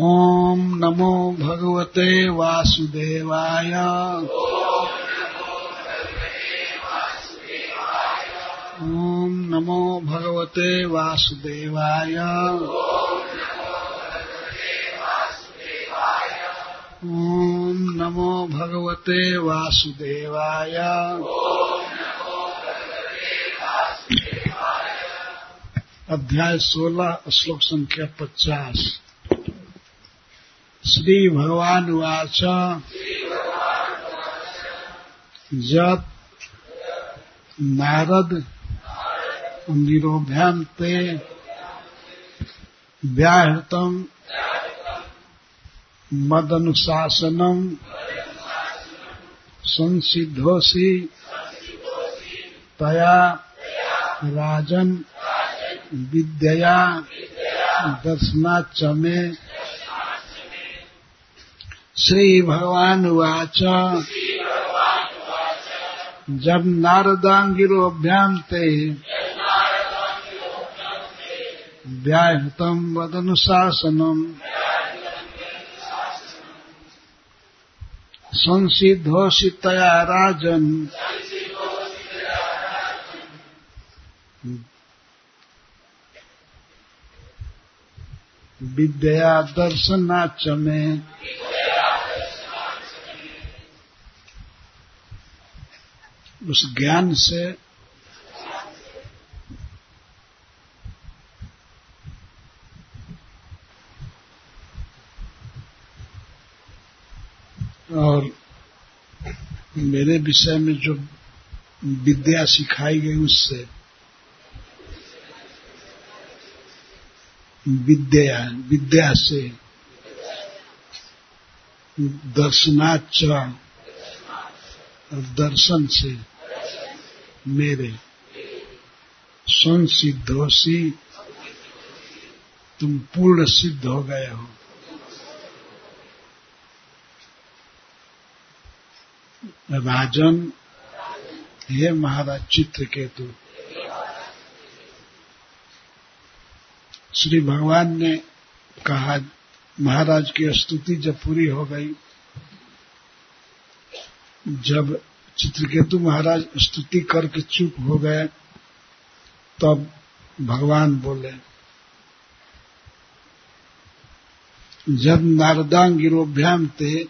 ॐ नमो भगवते वासुदेवाय। ॐ नमो भगवते वासुदेवाय। ॐ नमो भगवते वासुदेवाय। अध्याय सोलह, श्लोक संख्या पचास। श्री भगवान वाच जत नारद निरोभ्याम ते व्याहृतम, मदनुशासनम संसिद्धोसी तया राजन विद्या दर्शनाच में। श्री भगवान वाच जब नारदांगिरोभ्याम ते व्याहृतम वदनुशासनम संसिद्धोषि तया राजन। विद्या दर्शनाच में। उस ज्ञान से और मेरे विषय में जो विद्या सिखाई गई उससे विद्या विद्या से दर्शनाच और दर्शन से मेरे संसिद्धोसी तुम पूर्ण सिद्ध हो गए हो। राजन, हे महाराज चित्र चित्रकेतु। श्री भगवान ने कहा, महाराज की स्तुति जब पूरी हो गई जब चित्रकेतु महाराज स्तुति करके चुप हो गए, तब भगवान बोले, जब नारदांगिरोभ्याम थे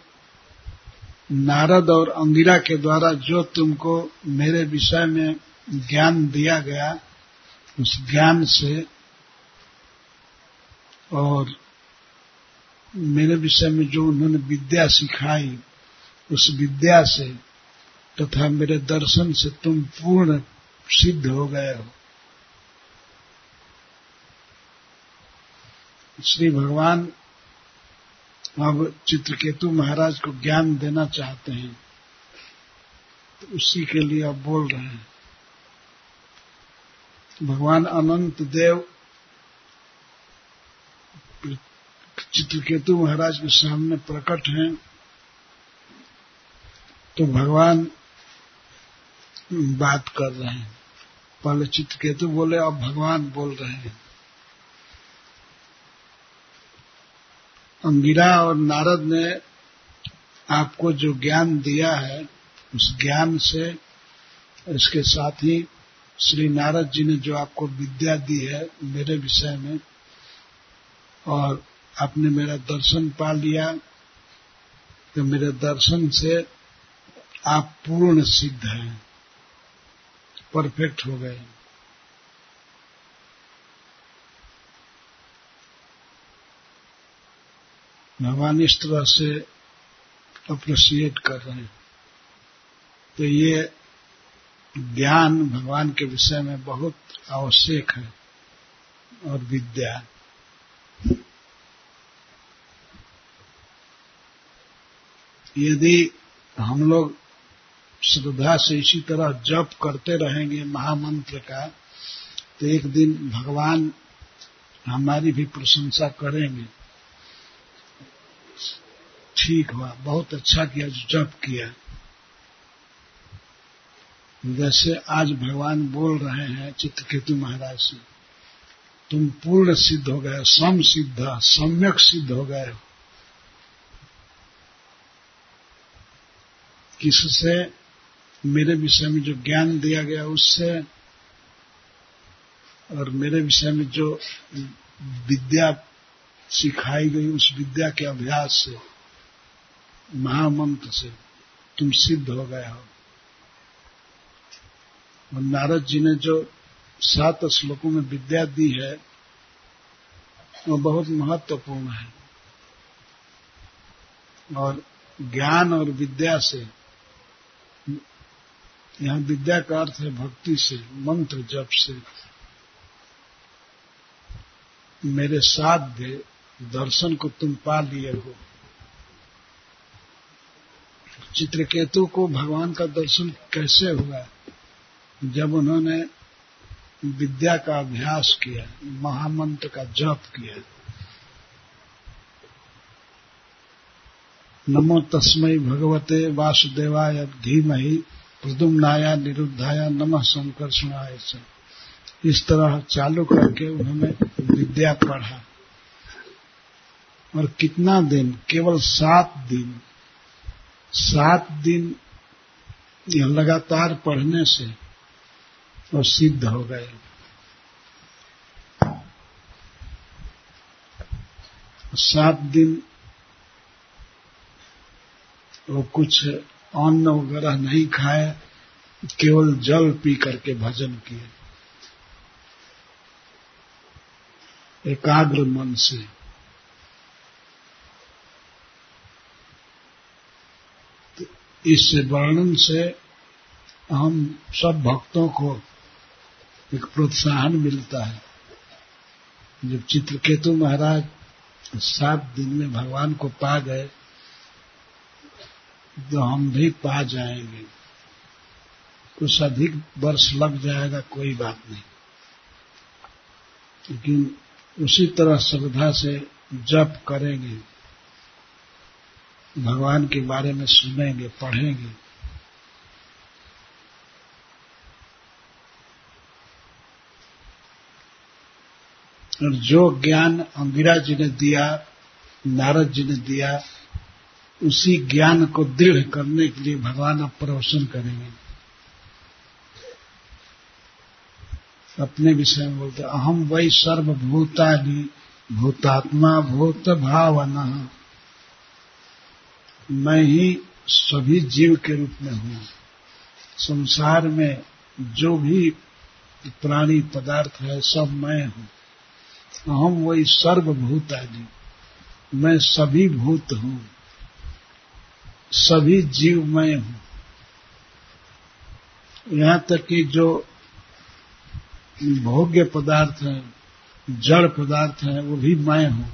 नारद और अंगिरा के द्वारा जो तुमको मेरे विषय में ज्ञान दिया गया, उस ज्ञान से और मेरे विषय में जो उन्होंने विद्या सिखाई उस विद्या से तथा मेरे दर्शन से तुम पूर्ण सिद्ध हो गए हो। श्री भगवान अब चित्रकेतु महाराज को ज्ञान देना चाहते हैं तो उसी के लिए अब बोल रहे हैं। भगवान अनंत देव चित्रकेतु महाराज के सामने प्रकट हैं। तो भगवान बात कर रहे हैं। पहले चित्रकेतु बोले, अब भगवान बोल रहे हैं। अंगिरा और नारद ने आपको जो ज्ञान दिया है, उस ज्ञान से इसके साथ ही श्री नारद जी ने जो आपको विद्या दी है मेरे विषय में, और आपने मेरा दर्शन पा लिया तो मेरे दर्शन से आप पूर्ण सिद्ध हैं, परफेक्ट हो गए। भगवान इस तरह से अप्रिशिएट कर रहे हैं। तो ये ज्ञान भगवान के विषय में बहुत आवश्यक है और विद्या यदि हम लोग श्रद्धा से इसी तरह जप करते रहेंगे महामंत्र का तो एक दिन भगवान हमारी भी प्रशंसा करेंगे। ठीक हुआ, बहुत अच्छा किया, जप किया। जैसे आज भगवान बोल रहे हैं चित्रकेतु महाराज से, तुम पूर्ण सिद्ध हो गए, सम सिद्ध, सम्यक सिद्ध हो गए किससे? मेरे विषय में जो ज्ञान दिया गया उससे और मेरे विषय में जो विद्या सिखाई गई, उस विद्या के अभ्यास से, महामंत्र से तुम सिद्ध हो गए हो। और नारद जी ने जो सात श्लोकों में विद्या दी है, वो बहुत महत्वपूर्ण है। और ज्ञान और विद्या से यहाँ विद्या का अर्थ है भक्ति से, मंत्र जप से। मेरे साथ दे दर्शन को तुम पा लिए हो। चित्रकेतु को भगवान का दर्शन कैसे हुआ? जब उन्होंने विद्या का अभ्यास किया, महामंत्र का जप किया। नमो तस्मय भगवते वासुदेवाय धीमहि। प्रदुम्नाया निरुद्धाया, नमः संकर्षणाय इस तरह चालू करके उन्होंने विद्या पढ़ा। और कितना दिन? केवल सात दिन। सात दिन यह लगातार पढ़ने से वो सिद्ध हो गए। सात दिन वो कुछ अन्न वगैरह नहीं खाए, केवल जल पी करके भजन किए। एकाग्र मन से। तो इस वर्णन से हम सब भक्तों को एक प्रोत्साहन मिलता है। जब चित्रकेतु महाराज सात दिन में भगवान को पा गए तो हम भी पा जाएँगे, कुछ अधिक वर्ष लग जाएगा, कोई बात नहीं। लेकिन उसी तरह श्रद्धा से जप करेंगे, भगवान के बारे में सुनेंगे, पढ़ेंगे। और जो ज्ञान अंगिरा जी ने दिया, नारद जी ने दिया उसी ज्ञान को दृढ़ करने के लिए भगवान अब प्रवचन करेंगे। अपने विषय में बोलते अहम वही सर्वभूतानि, भूतात्मा भूत भावना। मैं ही सभी जीव के रूप में हूँ। संसार में जो भी प्राणी पदार्थ है, सब मैं हूँ। अहम वही सर्वभूत आदि मैं सभी भूत हूँ। सभी जीव मैं हूँ। यहाँ तक कि जो भोग्य पदार्थ है, जड़ पदार्थ है, वो भी मैं हूँ।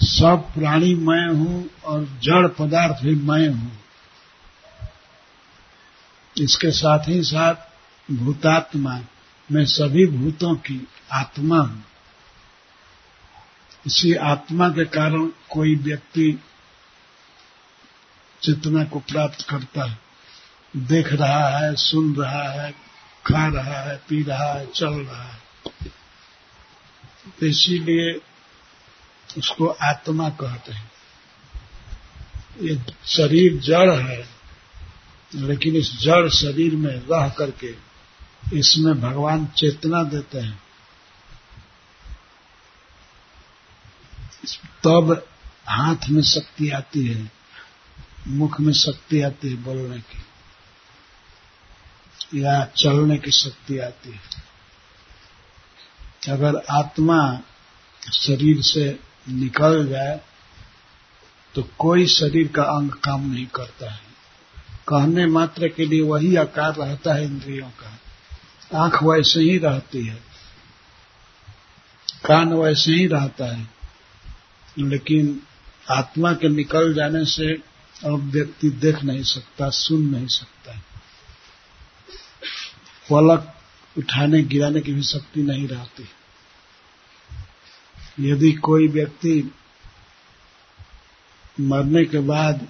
सब प्राणी मैं हूँ और जड़ पदार्थ भी मैं हूँ। इसके साथ ही साथ भूतात्मा, मैं सभी भूतों की आत्मा हूँ। इसी आत्मा के कारण कोई व्यक्ति चेतना को प्राप्त करता है। देख रहा है, सुन रहा है, खा रहा है, पी रहा है, चल रहा है। इसीलिए उसको आत्मा कहते हैं। ये शरीर जड़ है, लेकिन इस जड़ शरीर में रह करके इसमें भगवान चेतना देते हैं। तब हाथ में शक्ति आती है। मुख में शक्ति आती है बोलने की। या चलने की शक्ति आती है। अगर आत्मा शरीर से निकल जाए तो कोई शरीर का अंग काम नहीं करता है। कहने मात्र के लिए वही आकार रहता है इंद्रियों का। आँख वैसे ही रहती है। कान वैसे ही रहता है। लेकिन आत्मा के निकल जाने से अब व्यक्ति देख नहीं सकता, सुन नहीं सकता पलक उठाने, गिराने की भी शक्ति नहीं रहती। यदि कोई व्यक्ति मरने के बाद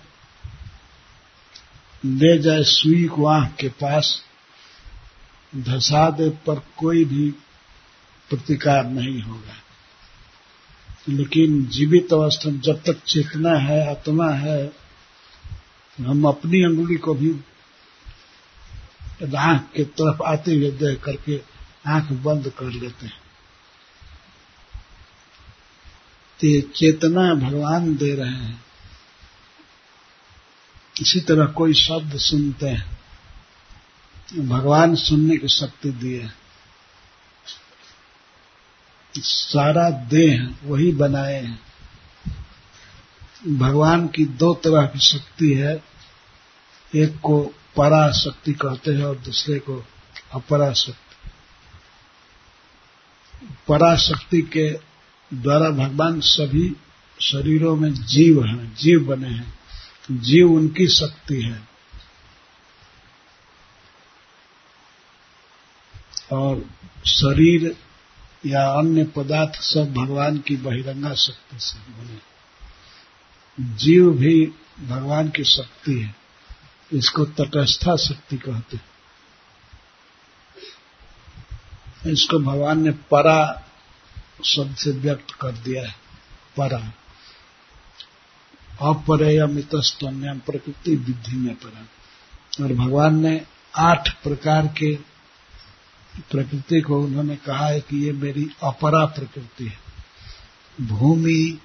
ले जाए सुई को आँख के पास, धसा दे पर कोई भी प्रतिकार नहीं होगा। लेकिन जीवित अवस्था जब तक चेतना है, आत्मा है हम अपनी अंगुली को भी आँख के तरफ़ आते हुए देख करके आँख बंद कर लेते हैं। तो चेतना भगवान दे रहे हैं। इसी तरह कोई शब्द सुनते हैं। भगवान सुनने की शक्ति दिए सारा देह वही बनाए हैं। भगवान की दो तरह की शक्ति है। एक को पराशक्ति कहते हैं और दूसरे को अपराशक्ति। पराशक्ति के द्वारा भगवान सभी शरीरों में जीव हैं, जीव बने हैं। जीव उनकी शक्ति है। और शरीर या अन्य पदार्थ सब भगवान की बहिरंगा शक्ति से बने जीव भी भगवान की शक्ति है, इसको तटस्था शक्ति कहते हैं। इसको भगवान ने परा शब्द से व्यक्त कर दिया है, परा। अपरय अपरयमितस्तन्यम प्रकृति विधि में परा। और भगवान ने आठ प्रकार के प्रकृति को उन्होंने कहा है कि ये मेरी अपरा प्रकृति है। भूमि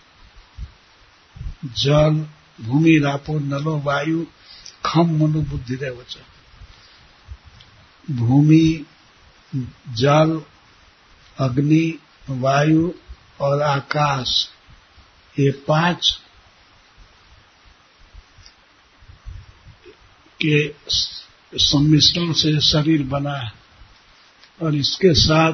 जल, भूमि, रापो, नलो, वायु, खम, मनु, बुद्धि वच भूमि, जल, अग्नि, वायु और आकाश, ये पाँच के सम्मिश्रण से शरीर बना है। और इसके साथ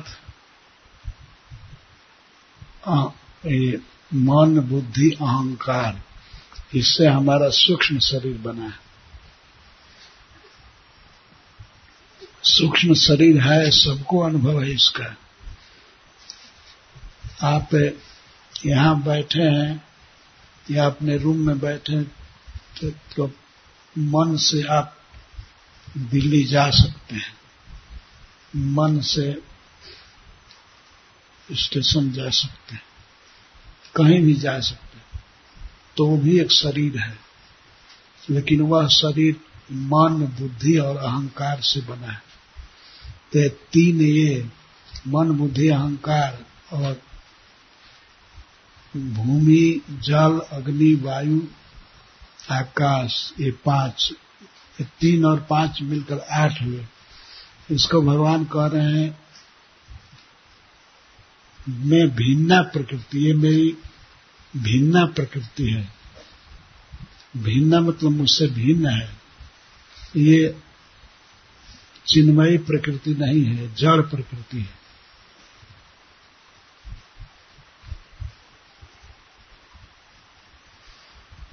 मन बुद्धि अहंकार इससे हमारा सूक्ष्म शरीर बना है। सूक्ष्म शरीर है सबको अनुभव है इसका। आप यहाँ बैठे हैं या अपने रूम में बैठे हैं तो, तो मन से आप दिल्ली जा सकते हैं। मन से स्टेशन जा सकते हैं। कहीं भी जा सकते तो वो भी एक शरीर है। लेकिन वह शरीर मन बुद्धि और अहंकार से बना है। तो तीन ये मन, बुद्धि, अहंकार और भूमि, जल, अग्नि, वायु, आकाश, ये पाँच, ये तीन और पाँच मिलकर आठ हुए। इसको भगवान कह रहे हैं, मैं भिन्ना प्रकृति, ये मेरी भिन्ना प्रकृति है। भिन्ना मतलब मुझसे भिन्न है। ये चिन्मयी प्रकृति नहीं है, जड़ प्रकृति है।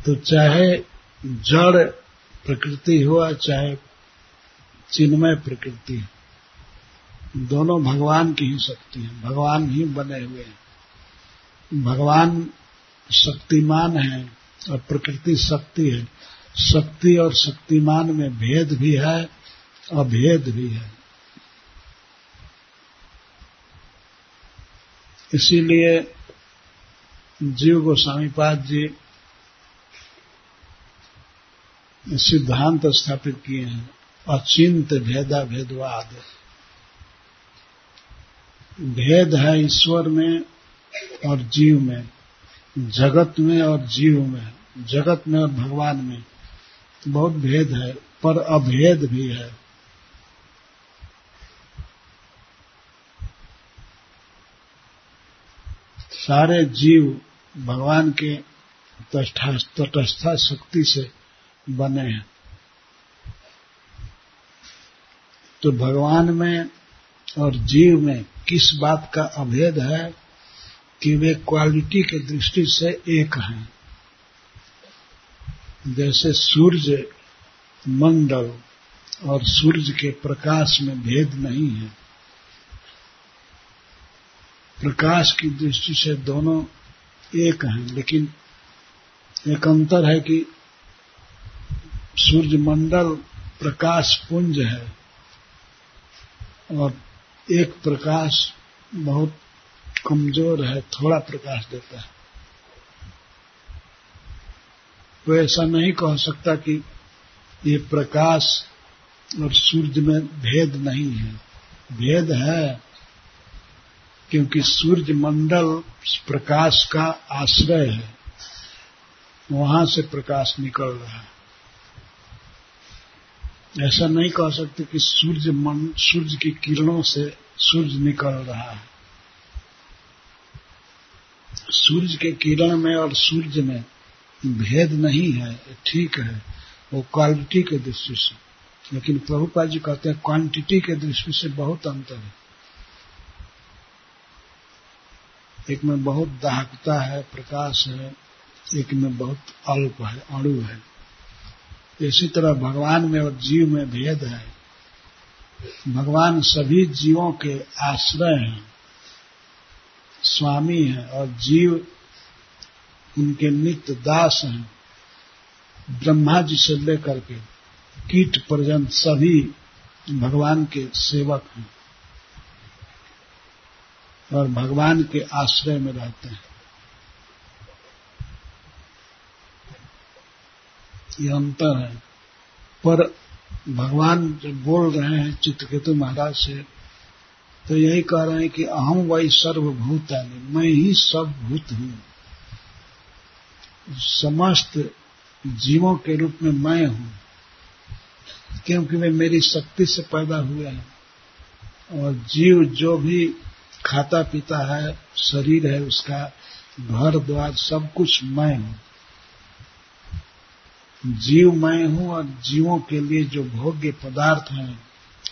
तो चाहे जड़ प्रकृति हुआ चाहे चिन्मय प्रकृति दोनों भगवान की ही शक्ति है, भगवान ही बने हुए हैं। भगवान शक्तिमान है और प्रकृति शक्ति है। शक्ति और शक्तिमान में भेद भी है, अभेद भी है। इसीलिए जीव गोस्वामी पाद जी सिद्धांत स्थापित किए हैं, अचिंत भेदा भेदवाद। भेद है ईश्वर में और जीव में। जगत में और जीव में, जगत में और भगवान में बहुत भेद है, पर अभेद भी है। सारे जीव भगवान के तटस्था शक्ति से बने हैं। तो भगवान में और जीव में किस बात का अभेद है? कि वे क्वालिटी के दृष्टि से एक हैं। जैसे सूर्य मंडल और सूर्य के प्रकाश में भेद नहीं है। प्रकाश की दृष्टि से दोनों एक हैं, लेकिन एक अंतर है कि सूर्य मंडल प्रकाश पुंज है और एक प्रकाश बहुत कमज़ोर है, थोड़ा प्रकाश देता है। वो ऐसा नहीं कह सकता कि ये प्रकाश और सूर्य में भेद नहीं है। भेद है क्योंकि सूर्य मंडल प्रकाश का आश्रय है। वहाँ से प्रकाश निकल रहा है। ऐसा नहीं कह सकते कि सूर्य मन, सूर्य की किरणों से सूर्य निकल रहा है। सूर्य के किरण में और सूर्य में भेद नहीं है, ठीक है, वो क्वालिटी के दृष्टि से। लेकिन प्रभुपाद जी कहते हैं क्वांटिटी के दृष्टि से बहुत अंतर है। एक में बहुत दाहकता है, प्रकाश है, एक में बहुत अल्प है, अणु है। इसी तरह भगवान में और जीव में भेद है। भगवान सभी जीवों के आश्रय हैं। स्वामी हैं और जीव उनके नित्य दास हैं। ब्रह्मा जी से लेकर के कीट पर्यंत सभी भगवान के सेवक हैं और भगवान के आश्रय में रहते हैं। ये अंतर है। पर भगवान जब बोल रहे हैं चित्रकेतु महाराज से तो यही कह रहे हैं कि अहम वही सर्वभूत मैं ही सब भूत हूँ। समस्त जीवों के रूप में मैं हूँ, क्योंकि वे मेरी शक्ति से पैदा हुए हैं। और जीव जो भी खाता पीता है, शरीर है, उसका घर, द्वार, सब कुछ मैं हूँ। जीव मैं हूँ और जीवों के लिए जो भोग्य पदार्थ हैं,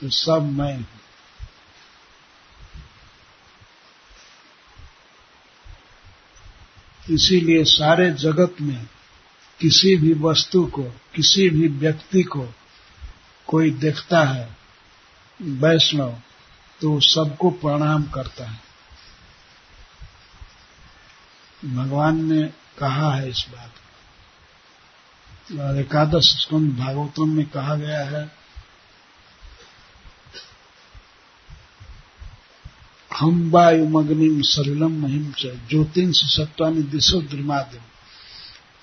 वो सब मैं हूँ। इसीलिए सारे जगत में किसी भी वस्तु को, किसी भी व्यक्ति को कोई देखता है, वैष्णव तो सबको प्रणाम करता है। भगवान ने कहा है इस बात और एकादश स्कंद भागवतम में कहा गया है हम वायुमग्निम सलिलम महिम च ज्योतिष सत्वानि दिशो द्रिमादिम।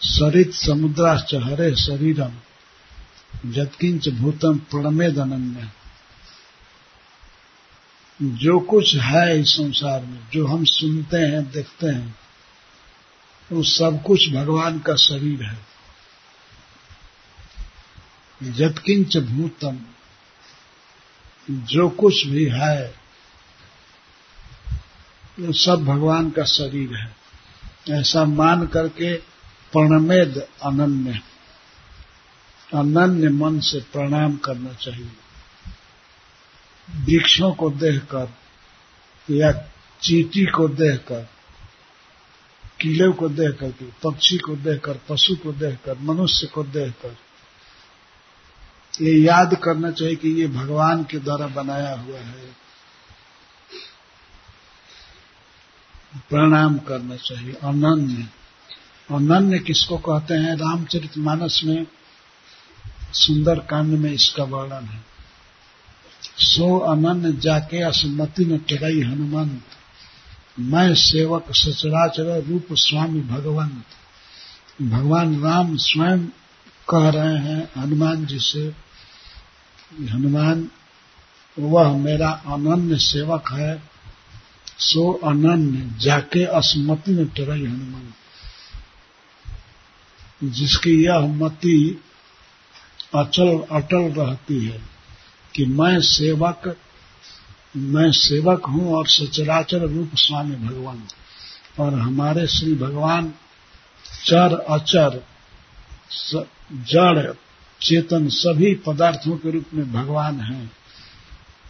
सरित समुद्राश्च हरे शरीरम, जतकिंच भूतम प्रणमेद अनन्य जो कुछ है इस संसार में, जो हम सुनते हैं, देखते हैं, वो सब कुछ भगवान का शरीर है। जतकिंच भूतम, जो कुछ भी है वो सब भगवान का शरीर है। ऐसा मान करके प्रणमेद अनन्य अनन्य मन से प्रणाम करना चाहिए। वृक्षों को देखकर या चीटी को देखकर कीले को देखकर, पक्षी को देखकर, पशु को देखकर, मनुष्य को देखकर, ये याद करना चाहिए कि ये भगवान के द्वारा बनाया हुआ है। प्रणाम करना चाहिए। अनन्य। अनन्य किसको कहते हैं? रामचरित मानस में सुंदर कांड में इसका वर्णन है। सो अनन्य जाके असमति में टिराई हनुमंत। मैं सेवक सचराचर रूप स्वामी भगवंत। भगवान राम स्वयं कह रहे हैं हनुमान जी से, हनुमान, वह मेरा अनन्य सेवक है। सो अनन्य, जाके अस्मति में टरई हनुमान। जिसकी यह मति अचल, अटल रहती है कि मैं सेवक मैं सेवक हूँ और सचराचर रूप स्वामी भगवान। और हमारे श्री भगवान चर, अचर जड़, चेतन सभी पदार्थों के रूप में भगवान हैं।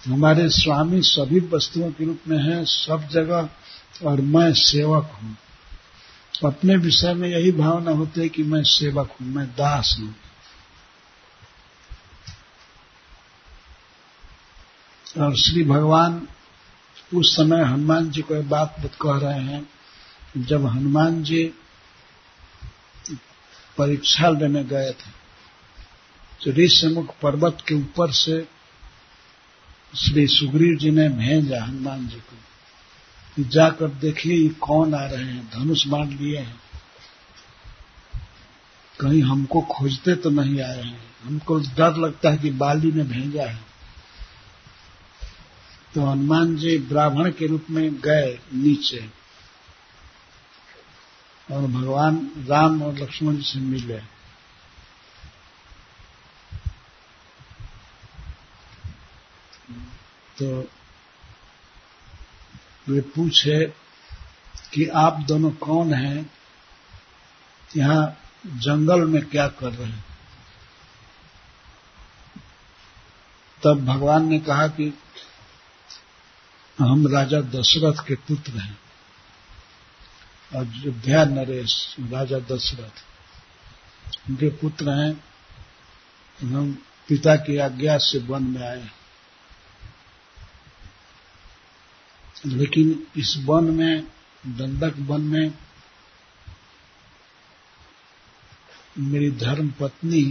हमारे स्वामी सभी वस्तुओं के रूप में है, सब जगह, और मैं सेवक हूँ। अपने विषय में यही भावना होती है कि मैं सेवक हूँ, मैं दास हूँ। और श्री भगवान उस समय हनुमान जी को बात कह रहे हैं, जब हनुमान जी परीक्षा लेने गए थे तो ऋषमुख पर्वत के ऊपर से श्री सुग्रीव जी ने भेजा हनुमान जी को, कि जाकर देखिए ये कौन आ रहे हैं, धनुष बाँध लिए हैं। कहीं हमको खोजते तो नहीं आए हैं। हमको डर लगता है कि बाली ने भेजा है। तो हनुमान जी ब्राह्मण के रूप में गए नीचे, और भगवान राम और लक्ष्मण जी से मिले। तो वे पूछे कि आप दोनों कौन हैं? यहाँ जंगल में क्या कर रहे हैं? तब भगवान ने कहा कि हम राजा दशरथ के पुत्र हैं। अयोध्या नरेश, राजा दशरथ, उनके पुत्र हैं। हम पिता की आज्ञा से वन में आए लेकिन इस वन में, दंडक वन में, मेरी धर्म पत्नी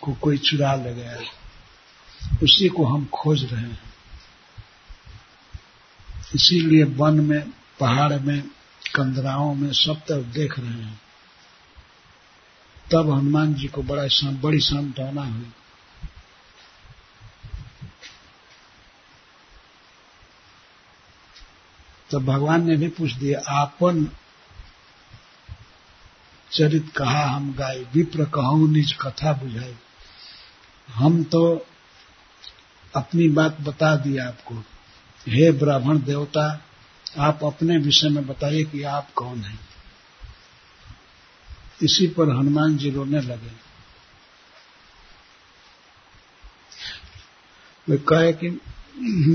को कोई चुरा ले गया उसी को हम खोज रहे हैं। इसीलिए वन में, पहाड़ में, कंदराओं में सब तरफ़ देख रहे हैं। तब हनुमान जी को बड़ा बड़ी सांत्वना हुई। तो भगवान ने भी पूछ दिया, आपन चरित कहा हम गाय विप्र कहूँ, निज कथा बुझाई हम तो अपनी बात बता दी आपको। हे ब्राह्मण देवता, आप अपने विषय में बताइए कि आप कौन हैं। इसी पर हनुमान जी रोने लगे। वे कहे कि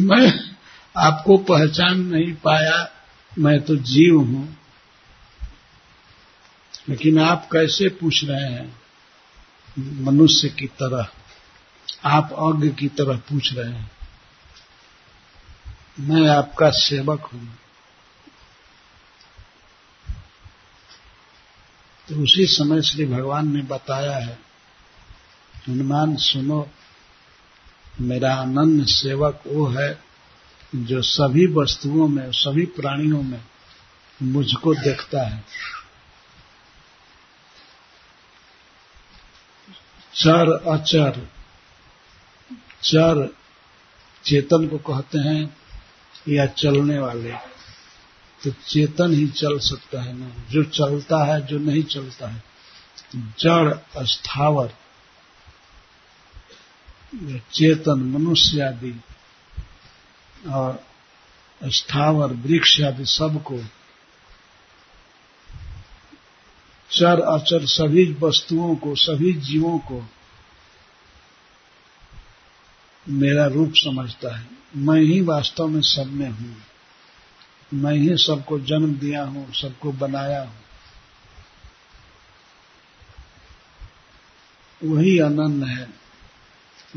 मैं आपको पहचान नहीं पाया, मैं तो जीव हूँ। लेकिन आप कैसे पूछ रहे हैं? मनुष्य की तरह। आप अज्ञ की तरह पूछ रहे हैं। मैं आपका सेवक हूँ। तो उसी समय श्री भगवान ने बताया है, हनुमान सुनो, मेरा अनन्य सेवक वो है जो सभी वस्तुओं में, सभी प्राणियों में मुझको देखता है। चर अचर, चर चेतन को कहते हैं या चलने वाले। तो चेतन ही चल सकता है ना। जो चलता है, जो नहीं चलता है। जड़, स्थावर, चेतन मनुष्य आदि और स्थावर, वृक्ष आदि सबको चर अचर सभी वस्तुओं को, सभी जीवों को मेरा रूप समझता है। मैं ही वास्तव में सब में हूँ। मैं ही सबको जन्म दिया हूँ, सबको बनाया हूँ। वही अनन्य है।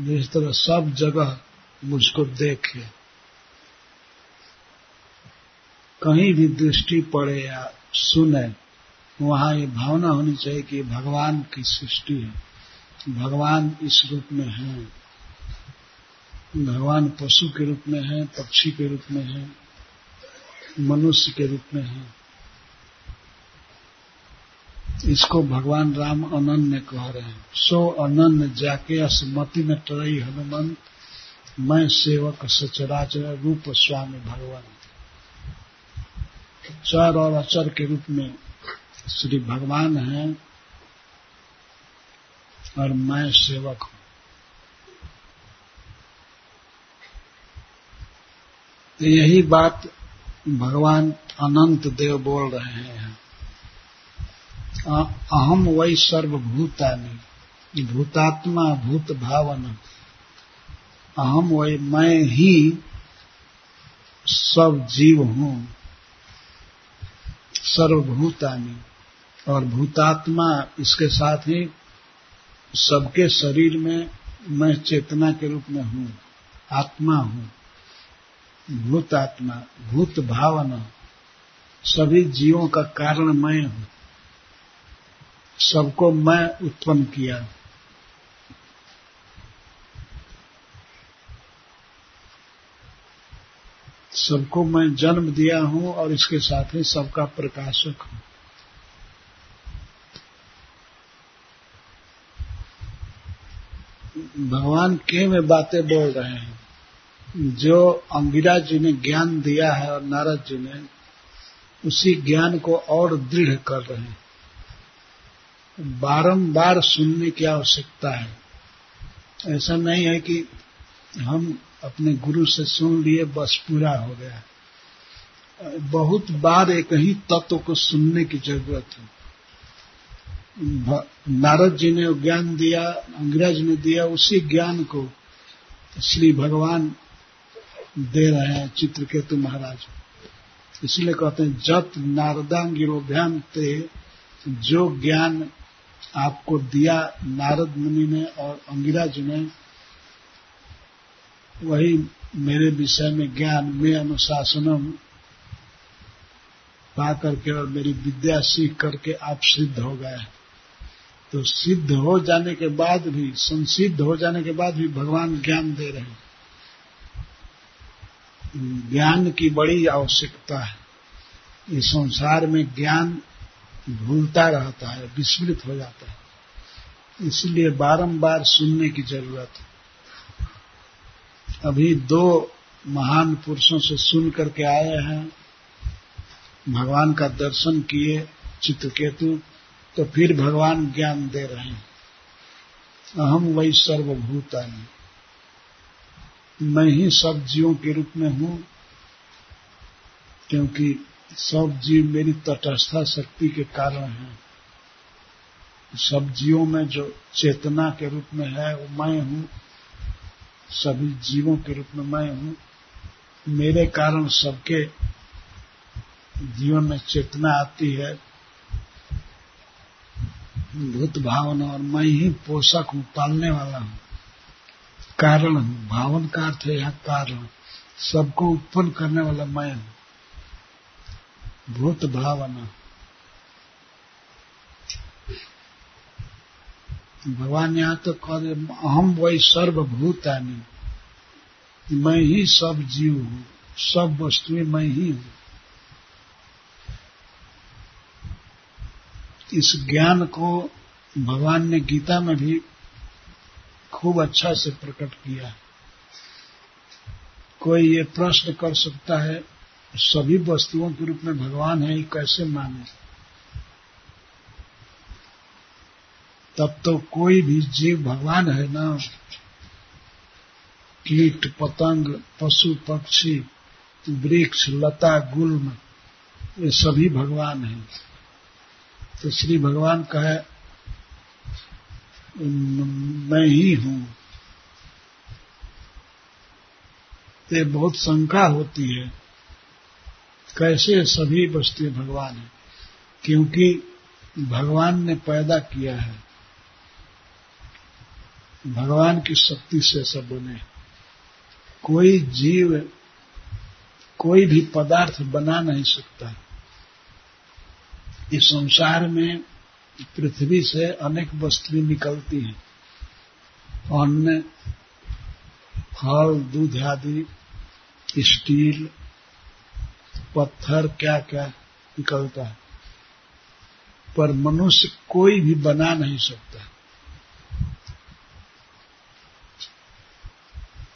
जिस तरह सब जगह मुझको देखे। कहीं भी दृष्टि पड़े या सुने, वहाँ ये भावना होनी चाहिए कि भगवान की सृष्टि है। भगवान इस रूप में है। भगवान पशु के रूप में है, पक्षी के रूप में है, मनुष्य के रूप में है। इसको भगवान राम अनन्य कह रहे हैं। सो अनन्य जाके असमति में टरई हनुमंत, मैं सेवक सचराचर रूप स्वामी भगवान। चर और अचर के रूप में श्री भगवान हैं और मैं सेवक हूँ। तो यही बात भगवान अनंत देव बोल रहे हैं। अहम वही सर्वभूतानी, भूतात्मा भूत भावन। अहम वही मैं ही सब जीव हूँ। सर्वभूतानी और भूतात्मा इसके साथ ही सबके शरीर में मैं चेतना के रूप में हूँ, आत्मा हूँ, भूतात्मा, भूत भावना, सभी जीवों का कारण मैं हूँ। सबको मैं उत्पन्न किया। सबको मैं जन्म दिया हूँ और इसके साथ ही सबका प्रकाशक हूँ। भगवान के में बातें बोल रहे हैं? जो अंगिरा जी ने ज्ञान दिया है और नारद जी ने, उसी ज्ञान को और दृढ़ कर रहे हैं। बारंबार सुनने की आवश्यकता है। ऐसा नहीं है कि हम अपने गुरु से सुन लिए, बस पूरा हो गया। बहुत बार एक ही तत्व को सुनने की ज़रूरत है। नारद जी ने ज्ञान दिया, अंग्रेज़ ने दिया, उसी ज्ञान को श्री भगवान दे रहे हैं चित्रकेतु महाराज। इसलिए कहते हैं, जत नारदांगिरोभ्याम ते जो ज्ञान आपको दिया नारद मुनि ने और अंगिरा जी ने वही मेरे विषय में ज्ञान में अनुशासनम पा करके और मेरी विद्या सीख करके आप सिद्ध हो गए तो सिद्ध हो जाने के बाद भी, संसिद्ध हो जाने के बाद भी भगवान ज्ञान दे रहे हैं। ज्ञान की बड़ी आवश्यकता है। इस संसार में ज्ञान भूलता रहता है, विस्मृत हो जाता है। इसलिए बारंबार सुनने की ज़रूरत है। अभी दो महान पुरुषों से सुन करके आए हैं। भगवान का दर्शन किए चित्रकेतु तो फिर भगवान ज्ञान दे रहे हैं। अहम वही सर्वभूतानी। मैं ही सब जीवों के रूप में हूँ, क्योंकि सब जीव मेरी तटस्था शक्ति के कारण है। सब जीवों में जो चेतना के रूप में है, वो मैं हूँ। सभी जीवों के रूप में मैं हूँ। मेरे कारण सबके जीवन में चेतना आती है। भूत भावना और मैं ही पोषक हूँ, पालने वाला हूँ। कारण हूँ, भावन का अर्थ है यहाँ कारण। सबको उत्पन्न करने वाला मैं हूँ। भूत भावना। भगवान यहाँ तो कह रहे अहम वही सर्वभूतानी। मैं ही सब जीव हूँ, सब वस्तुएँ मैं ही हूँ। इस ज्ञान को भगवान ने गीता में भी खूब अच्छा से प्रकट किया। कोई ये प्रश्न कर सकता है, सभी वस्तुओं के रूप में भगवान है, ये कैसे माने? तब तो कोई भी जीव भगवान है ना। कीट, पतंग, पशु, पक्षी, वृक्ष, लता, गुल्म, ये सभी भगवान हैं। तो श्री भगवान कहे मैं ही हूँ। तो बहुत शंका होती है, कैसे सभी वस्तुएँ भगवान है? क्योंकि भगवान ने पैदा किया है। भगवान की शक्ति से सब बने। कोई जीव, कोई भी पदार्थ बना नहीं सकता। इस संसार में पृथ्वी से अनेक वस्तुएँ निकलती हैं। अन्न फल, दूध आदि, स्टील, पत्थर क्या क्या निकलता है। पर मनुष्य कोई भी बना नहीं सकता।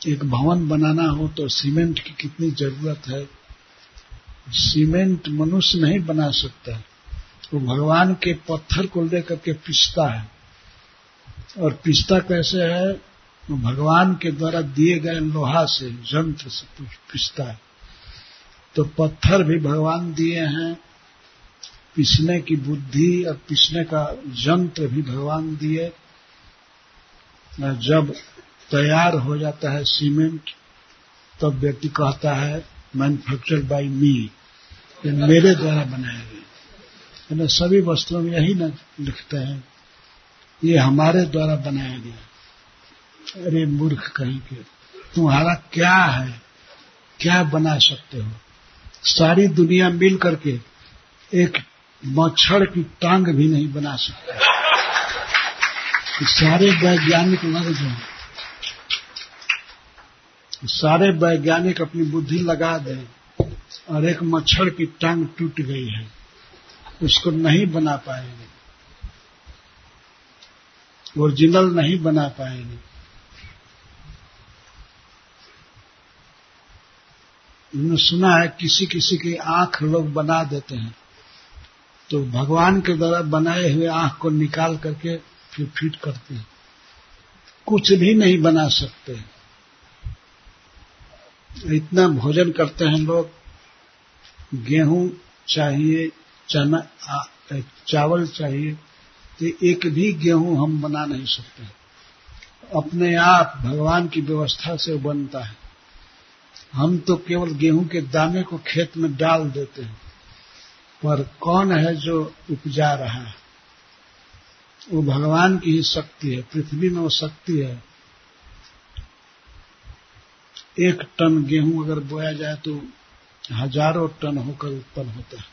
एक भवन बनाना हो तो सीमेंट की कितनी ज़रूरत है? सीमेंट मनुष्य नहीं बना सकता। वो तो भगवान के पत्थर को लेकर के पिसता है। और पिसता कैसे है? वो भगवान के द्वारा दिए गए लोहा से, यंत्र से पिसता है। तो पत्थर भी भगवान दिए हैं। पिसने की बुद्धि और पिसने का यंत्र भी भगवान दिए। जब तैयार हो जाता है सीमेंट, तब व्यक्ति कहता है मैन्युफैक्चर बाय मी ये मेरे द्वारा बनाया गया। सभी वस्तुओं में यही न लिखते हैं। ये हमारे द्वारा बनाया गया। अरे मूर्ख कहीं के, तुम्हारा क्या है? क्या बना सकते हो? सारी दुनिया मिल करके एक मच्छर की टांग भी नहीं बना सकते। सारे वैज्ञानिक वर्ग हैं सारे वैज्ञानिक अपनी बुद्धि लगा दें और एक मच्छर की टांग टूट गई है, उसको नहीं बना पाएँगे। ओरिजिनल नहीं बना पाएँगे। उन्होंने सुना है किसी किसी की आँख लोग बना देते हैं। तो भगवान के द्वारा बनाए हुए आँख को निकाल करके फिर फिट करते हैं। कुछ भी नहीं बना सकते। इतना भोजन करते हैं लोग। गेहूँ चाहिए, चना चावल चाहिए तो एक भी गेहूँ हम बना नहीं सकते। अपने आप भगवान की व्यवस्था से बनता है। हम तो केवल गेहूँ के दाने को खेत में डाल देते हैं, पर कौन है जो उपजा रहा है? वो भगवान की ही शक्ति है, पृथ्वी में वो शक्ति है। एक टन गेहूँ अगर बोया जाए तो हज़ारों टन होकर उत्पन्न होता है।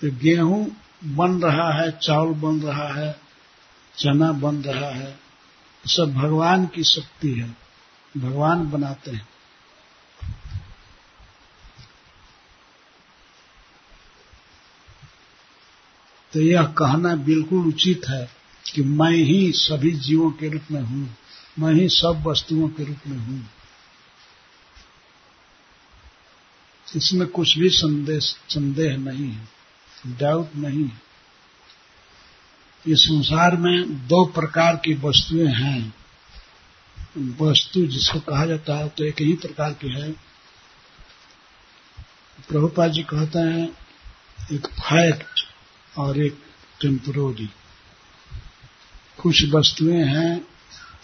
तो गेहूँ बन रहा है, चावल बन रहा है, चना बन रहा है सब भगवान की शक्ति है, भगवान बनाते हैं। तो यह कहना बिल्कुल उचित है कि मैं ही सभी जीवों के रूप में हूँ। मैं ही सब वस्तुओं के रूप में हूँ। इसमें कुछ भी संदेश, संदेह नहीं है डाउट नहीं है। इस संसार में दो प्रकार की वस्तुएँ हैं। वस्तु जिसको कहा जाता है तो एक ही प्रकार की है। प्रभुपा जी कहते हैं, एक फैक्ट और एक टेम्पोरी कुछ वस्तुएँ हैं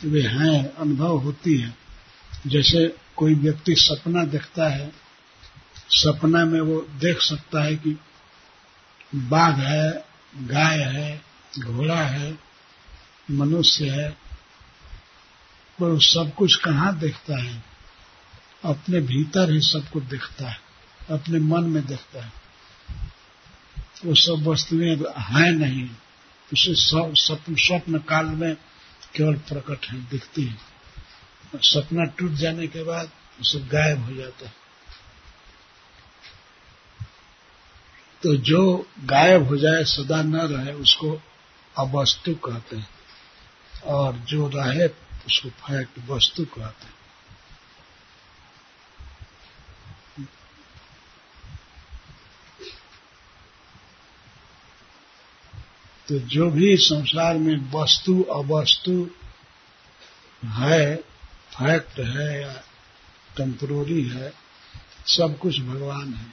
वे हैं, अनुभव होती है। जैसे कोई व्यक्ति सपना देखता है, सपना में वो देख सकता है कि बाघ है, गाय है, घोड़ा है, मनुष्य है, पर सब कुछ कहाँ देखता है? अपने भीतर ही सब कुछ देखता है, अपने मन में देखता है। वो सब वस्तुएँ हैं नहीं, उसे स्वप्न काल में केवल प्रकट है, दिखती है। और सपना टूट जाने के बाद उसे गायब हो जाता है। तो जो गायब हो जाए, सदा न रहे, उसको अवस्तु कहते हैं। और जो रहे, उसको फैक्ट वस्तु कहते हैं। तो जो भी संसार में वस्तु, अवस्तु है, फैक्ट है या टेम्परोरी है, सब कुछ भगवान है।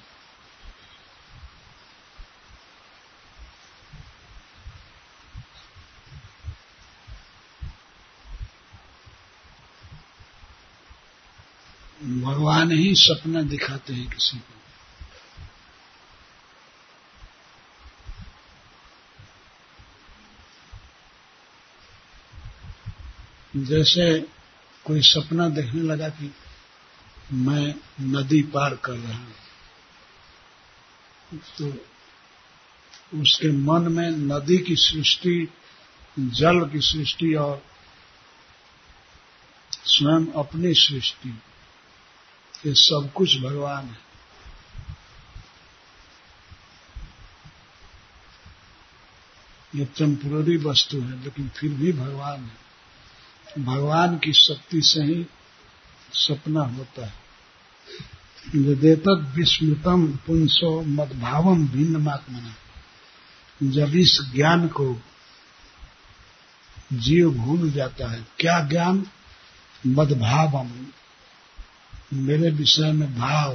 भगवान ही सपना दिखाते हैं किसी को। जैसे कोई सपना देखने लगा कि मैं नदी पार कर रहा हूँ तो उसके मन में नदी की सृष्टि, जल की सृष्टि और स्वयं अपनी सृष्टि, ये सब कुछ भगवान है। ये टेम्पोररी वस्तु है, लेकिन फिर भी भगवान है। भगवान की शक्ति से ही सपना होता है। यदेत विस्मृतम पुंसो मदभावम भिन्न मात्मना जब इस ज्ञान को जीव भूल जाता है, क्या ज्ञान? मदभावम। मेरे विषय में भाव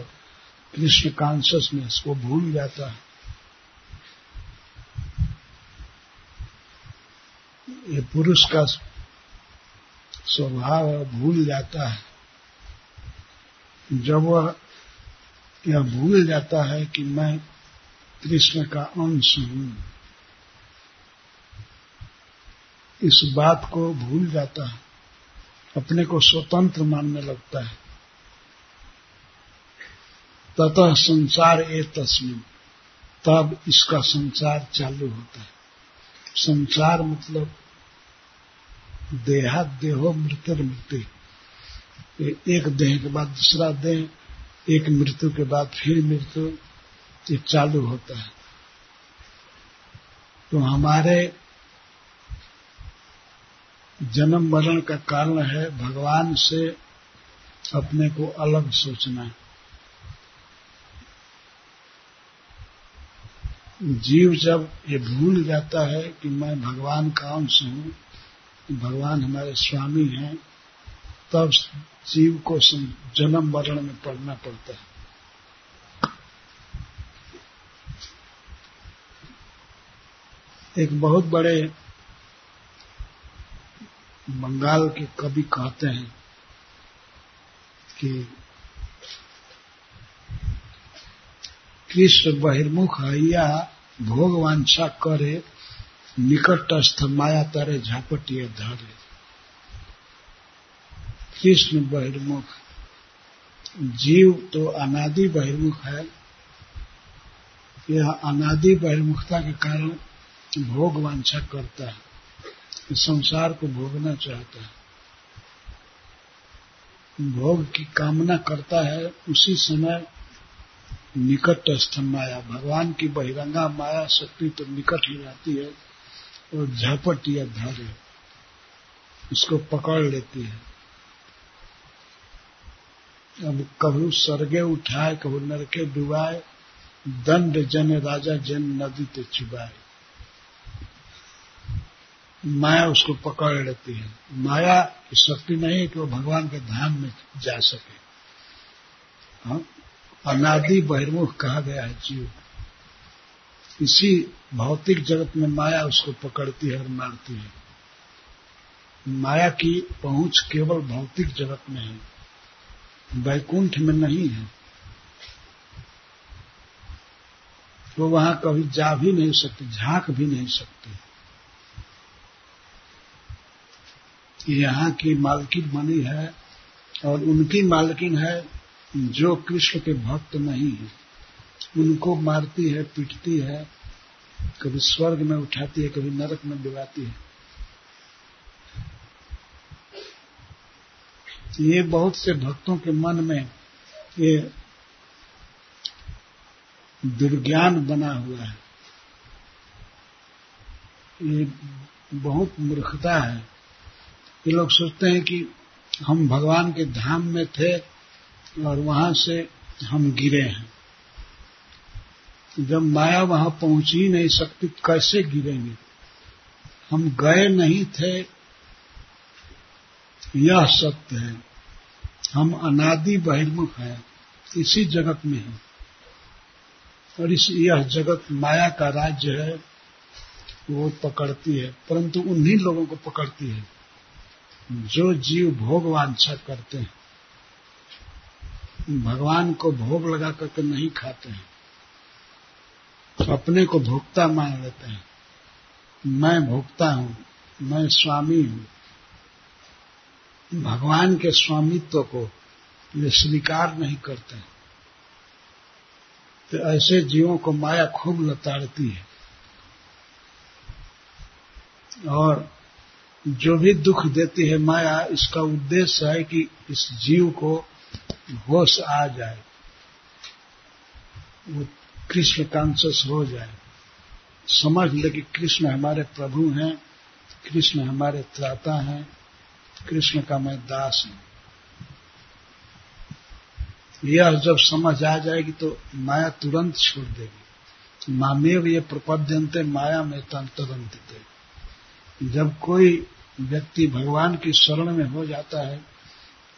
कृष्ण कॉन्सियसनेस को भूल जाता है। ये पुरुष का स्वभाव भूल जाता है। जब वह यह भूल जाता है कि मैं कृष्ण का अंश हूँ, इस बात को भूल जाता है। अपने को स्वतंत्र मानने लगता है। ततः संसार ए तस्मिन तब इसका संसार चालू होता है। संसार मतलब देहा देहो मृतर मृत्यु एक देह के बाद दूसरा देह, एक मृत्यु के बाद फिर मृत्यु, ये चालू होता है। तो हमारे जन्म मरण का कारण है भगवान से अपने को अलग सोचना जीव जब ये भूल जाता है कि मैं भगवान का अंश हूँ भगवान हमारे स्वामी हैं, तब जीव को जन्म मरण में पड़ना पड़ता है। एक बहुत बड़े बंगाल के कवि कहते हैं कि कृष्ण बहिर्मुख हैया भोग वांछा करे निकटस्थ माया तारे झापटिए धरे। कृष्ण बहिर्मुख। जीव तो अनादि बहिर्मुख है। यह अनादि बहिर्मुखता के कारण भोग वांछा करता है। संसार को भोगना चाहता है। भोग की कामना करता है, उसी समय निकटस्थ माया भगवान की बहिरंगा माया शक्ति तो निकट ही रहती है। और झपट या धारे उसको पकड़ लेती है। अब कभी सरगे उठाए, कभी नरके डुबाए, दंड जन, राजा जन, नदी ते चुबाए माया उसको पकड़ लेती है। माया की शक्ति नहीं है कि वो भगवान के धाम में जा सके। हाँ? अनादि बहिर्मुख कहा गया है जीव। इसी भौतिक जगत में माया उसको पकड़ती है और मारती है। माया की पहुँच केवल भौतिक जगत में है, वैकुंठ में नहीं है। वो वहाँ कभी जा भी नहीं सकती, झाँक भी नहीं सकती। यहाँ की मालकिन बनी है और उनकी मालकिन है जो कृष्ण के भक्त नहीं है। उनको मारती है, पीटती है, कभी स्वर्ग में उठाती है, कभी नरक में डुबाती है। ये बहुत से भक्तों के मन में ये दुर्ज्ञान बना हुआ है। ये बहुत मूर्खता है। ये लोग सोचते हैं कि हम भगवान के धाम में थे और वहाँ से हम गिरे हैं। जब माया वहाँ पहुँच ही नहीं सकती, कैसे गिरेंगे? हम गए नहीं थे। यह सत्य है। हम अनादि बहिर्मुख हैं। इसी जगत में हैं। और इस, यह जगत माया का राज्य है। वो पकड़ती है। परंतु उन्हीं लोगों को पकड़ती है। जो जीव भोग वांछा करते हैं। भगवान को भोग लगा करके नहीं खाते हैं। अपने को भोक्ता मान लेते हैं। मैं भोक्ता हूँ, मैं स्वामी हूँ। भगवान के स्वामित्व को ये स्वीकार नहीं करते। तो ऐसे जीवों को माया खूब लताड़ती है। और जो भी दुख देती है माया, इसका उद्देश्य है कि इस जीव को होश आ जाए। वो कृष्ण कॉन्सियस हो जाए। समझ ले कि कृष्ण हमारे प्रभु हैं, कृष्ण हमारे त्राता हैं, कृष्ण का मैं दास हूँ। यह जब समझ आ जाएगी तो माया तुरंत छोड़ देगी। मामेव ये प्रपद्यंते माया में तंतरंत जब कोई व्यक्ति भगवान की शरण में हो जाता है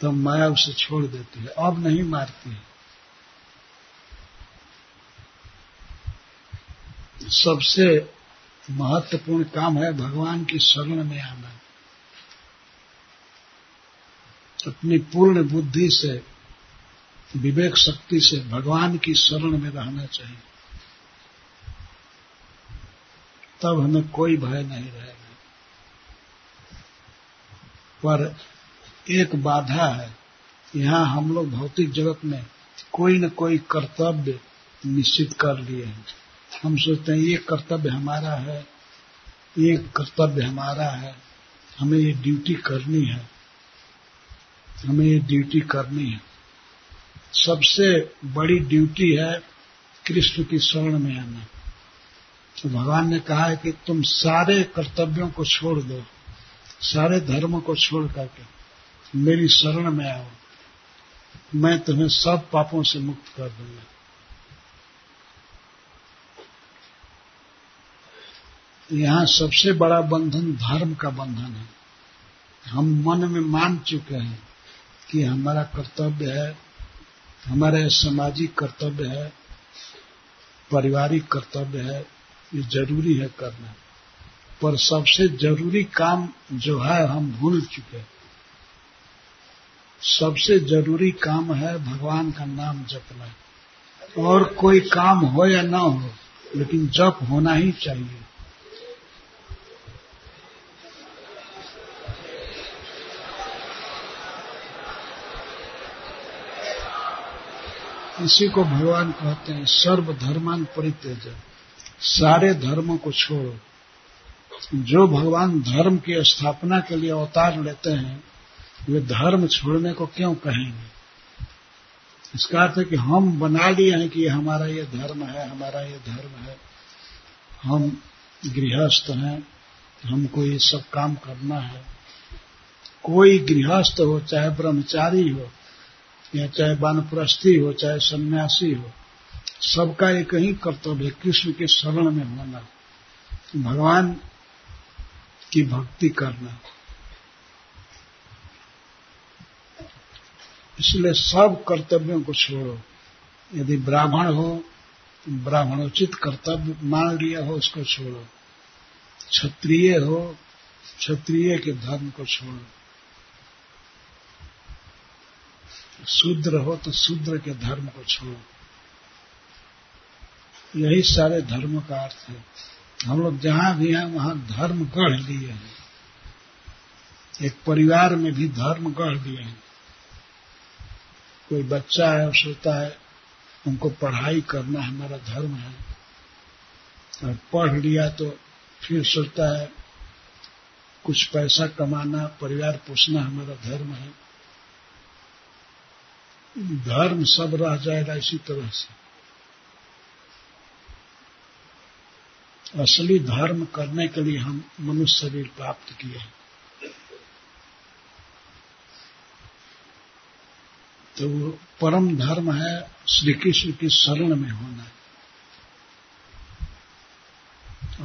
तो माया उसे छोड़ देती है। अब नहीं मारती है। सबसे महत्वपूर्ण काम है भगवान की शरण में आना। अपनी पूर्ण बुद्धि से, विवेक शक्ति से भगवान की शरण में रहना चाहिए। तब हमें कोई भय नहीं रहेगा। पर एक बाधा है, यहाँ हम लोग भौतिक जगत में कोई न कोई कर्तव्य निश्चित कर लिए हैं। हम सोचते हैं, ये कर्तव्य हमारा है, ये कर्तव्य हमारा है, हमें ये ड्यूटी करनी है, हमें ये ड्यूटी करनी है। सबसे बड़ी ड्यूटी है कृष्ण की शरण में आना। तो भगवान ने कहा है कि तुम सारे कर्तव्यों को छोड़ दो, सारे धर्म को छोड़ करके, मेरी शरण में आओ, मैं तुम्हें सब पापों से मुक्त कर दूँगा। यहाँ सबसे बड़ा बंधन धर्म का बंधन है। हम मन में मान चुके हैं कि हमारा कर्तव्य है, हमारे सामाजिक कर्तव्य है, पारिवारिक कर्तव्य है, ये ज़रूरी है करना। पर सबसे ज़रूरी काम जो है, हम भूल चुके हैं। सबसे ज़रूरी काम है भगवान का नाम जपना। और कोई काम हो या ना हो, लेकिन जप होना ही चाहिए। इसी को भगवान कहते हैं सर्व धर्मान परित्यज। सारे धर्मों को छोड़ो। जो भगवान धर्म की स्थापना के लिए अवतार लेते हैं, वे धर्म छोड़ने को क्यों कहेंगे? इसका अर्थ है कि हम बना लिए हैं कि हमारा ये धर्म है, हमारा ये धर्म है। हम गृहस्थ हैं, हमको ये सब काम करना है। कोई गृहस्थ हो, चाहे ब्रह्मचारी हो या चाहे वानप्रस्थी हो, चाहे सन्यासी हो, सबका एक ही कर्तव्य है, कृष्ण के शरण में होना। भगवान की भक्ति करना। इसलिए सब कर्तव्यों को छोड़ो। यदि ब्राह्मण हो तो ब्राह्मणोचित कर्तव्य मान लिया हो, उसको छोड़ो। क्षत्रिय हो, क्षत्रिय के धर्म को छोड़ो। शूद्र हो तो शूद्र के धर्म को छोड़ो यही सारे धर्म का अर्थ है। हम लोग जहाँ भी हैं, वहाँ धर्म गढ़ लिए हैं। एक परिवार में भी धर्म गढ़ लिए हैं। कोई बच्चा है सोचता है, उनको पढ़ाई करना हमारा धर्म है। और पढ़ लिया तो फिर सोचता है, कुछ पैसा कमाना, परिवार पोषना हमारा धर्म है। धर्म सब रह जाएगा इसी तरह से। असली धर्म करने के लिए हम मनुष्य शरीर प्राप्त किए हैं। तो वो परम धर्म है श्री कृष्ण की शरण में होना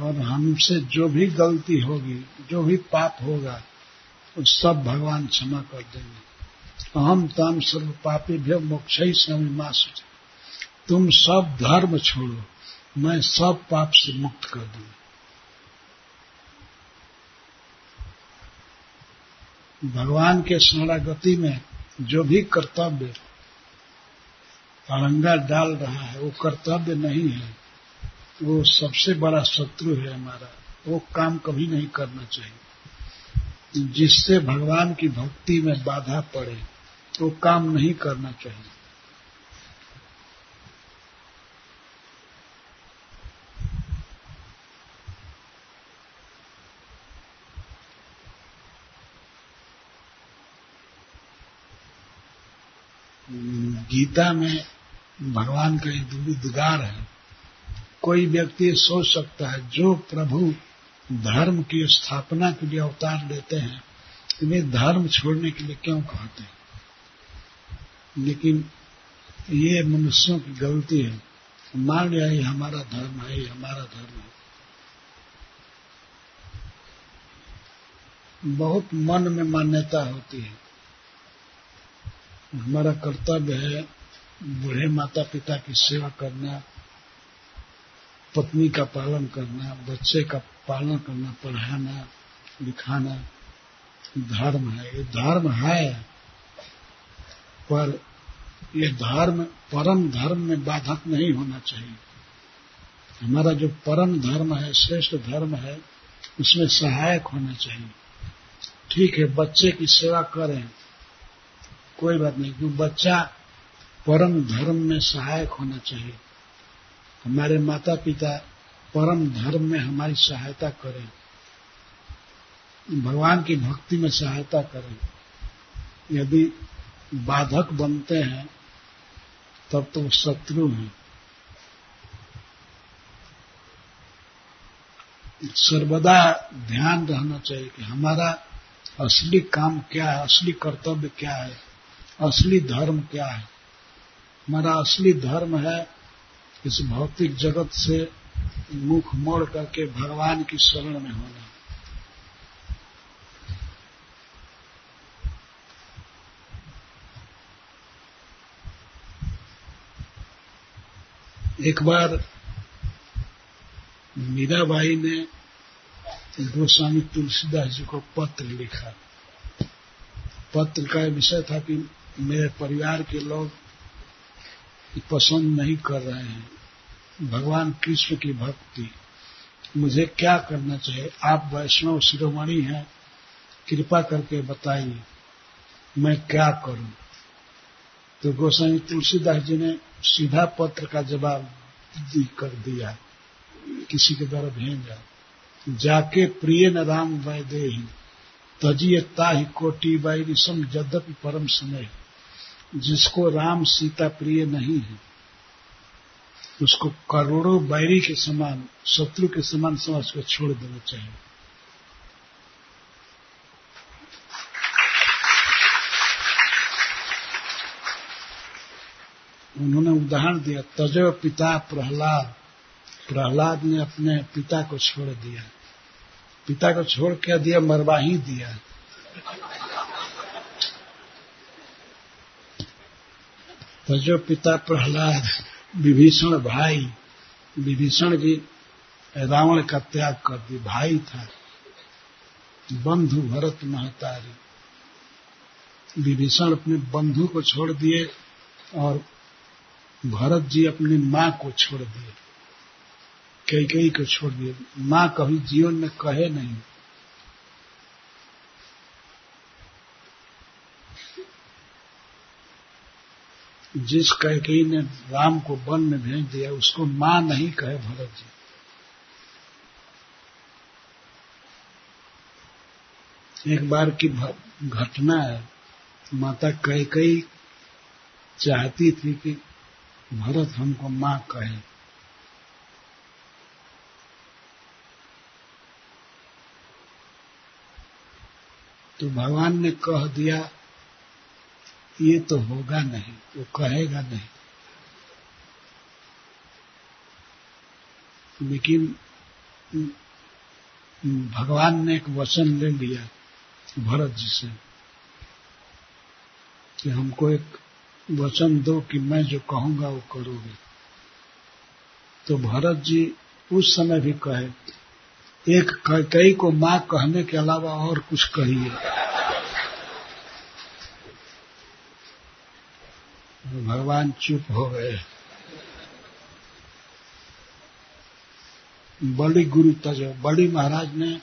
और हमसे जो भी गलती होगी, जो भी पाप होगा, वो सब भगवान क्षमा कर देंगे। अहम तम सर्व पापी भी मोक्ष ही समय मास। तुम सब धर्म छोड़ो, मैं सब पाप से मुक्त कर दू। भगवान के शरणागति में जो भी कर्तव्य अड़ंगा डाल रहा है, वो कर्तव्य नहीं है। वो सबसे बड़ा शत्रु है हमारा। वो काम कभी नहीं करना चाहिए। जिससे भगवान की भक्ति में बाधा पड़े तो काम नहीं करना चाहिए। गीता में भगवान का एक उद्गार है। कोई व्यक्ति सोच सकता है, जो प्रभु धर्म की स्थापना के लिए अवतार लेते हैं, इन्हें धर्म छोड़ने के लिए क्यों कहते हैं? लेकिन ये मनुष्यों की गलती है। मान लिया ये हमारा धर्म है, ये हमारा धर्म है। बहुत मन में मान्यता होती है। हमारा कर्तव्य है बूढ़े माता पिता की सेवा करना, पत्नी का पालन करना, बच्चे का पालन करना, पढ़ाना, लिखाना। धर्म है, ये धर्म है। पर यह धर्म, परम धर्म में बाधक नहीं होना चाहिए। हमारा जो परम धर्म है, श्रेष्ठ धर्म है, उसमें सहायक होना चाहिए। ठीक है, बच्चे की सेवा करें, कोई बात नहीं क्योंकि बच्चा परम धर्म में सहायक होना चाहिए। हमारे माता पिता परम धर्म में हमारी सहायता करें। भगवान की भक्ति में सहायता करें। यदि बाधक बनते हैं, तब तो शत्रु हैं। सर्वदा ध्यान रहना चाहिए कि हमारा असली काम क्या है, असली कर्तव्य क्या है, असली धर्म क्या है। हमारा असली धर्म है इस भौतिक जगत से मुख मोड़ करके भगवान की शरण में होना। एक बार मीराबाई ने गोस्वामी तुलसीदास जी को पत्र लिखा। पत्र का विषय था कि मेरे परिवार के लोग पसंद नहीं कर रहे हैं। भगवान कृष्ण की भक्ति। मुझे क्या करना चाहिए? आप वैष्णव शिरोमणि हैं, कृपा करके बताइए, मैं क्या करूँ? तो गोस्वामी तुलसीदास जी ने सीधा पत्र का जवाब कर दिया। किसी के द्वारा भेजा जाके प्रिय न राम वैदे ही ताहि कोटि यद्यपि परम समय। जिसको राम सीता प्रिय नहीं है, उसको करोड़ों बैरी के समान, शत्रु के समान समझ को छोड़ देना चाहिए। उन्होंने उदाहरण दिया, तजो पिता प्रहलाद। प्रहलाद ने अपने पिता को छोड़ दिया। पिता को छोड़ क्या दिया, मरवा ही दिया। तजो पिता प्रहलाद, विभीषण भाई। विभीषण जी रावण का त्याग कर दी, भाई था। बंधु भरत महतारी। विभीषण अपने बंधु को छोड़ दिए और भरत जी अपनी माँ को छोड़ दिए। कई कई को छोड़ दिए। माँ कभी जीवन में कहे नहीं। जिस कैकेयी ने राम को वन में भेज दिया, उसको माँ नहीं कहे भरत जी। एक बार की घटना है। माता कैकई चाहती थी कि भरत हमको माँ कहे। तो भगवान ने कह दिया, ये तो होगा नहीं, वो कहेगा नहीं। लेकिन भगवान ने एक वचन ले लिया, भरत जी से, कि हमको एक वचन दो कि मैं जो कहूँगा वो करोगे। तो भरत जी उस समय भी कहे, एक कई को माँ कहने के अलावा और कुछ कहिए। भगवान चुप हो गए। बड़ी गुरु तजो, बड़ी महाराज ने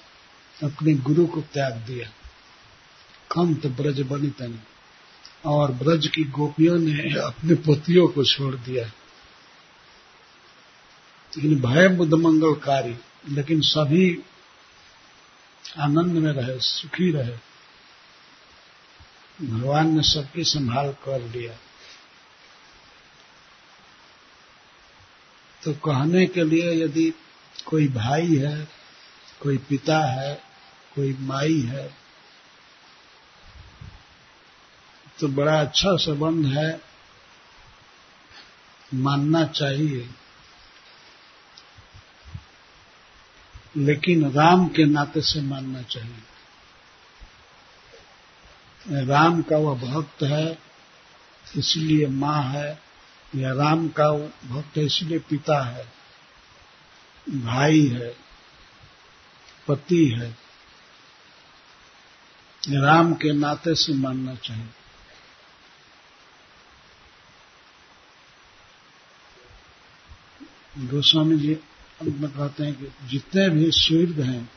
अपने गुरु को त्याग दिया। कंत ब्रज बनी तनी। और ब्रज की गोपियों ने अपने पतियों को छोड़ दिया। लेकिन भय बुद्ध मंगलकारी, लेकिन सभी आनंद में रहे, सुखी रहे। भगवान ने सबकी संभाल कर लिया। तो कहने के लिए यदि कोई भाई है, कोई पिता है, कोई माई है तो बड़ा अच्छा संबंध है। मानना चाहिए। लेकिन राम के नाते से मानना चाहिए। राम का वह भक्त है, इसलिए माँ है, या राम का भक्त है, इसलिए पिता है, भाई है, पति है। राम के नाते से मानना चाहिए। गोस्वामी जी अंत में कहते हैं कि जितने भी सूर्य हैं,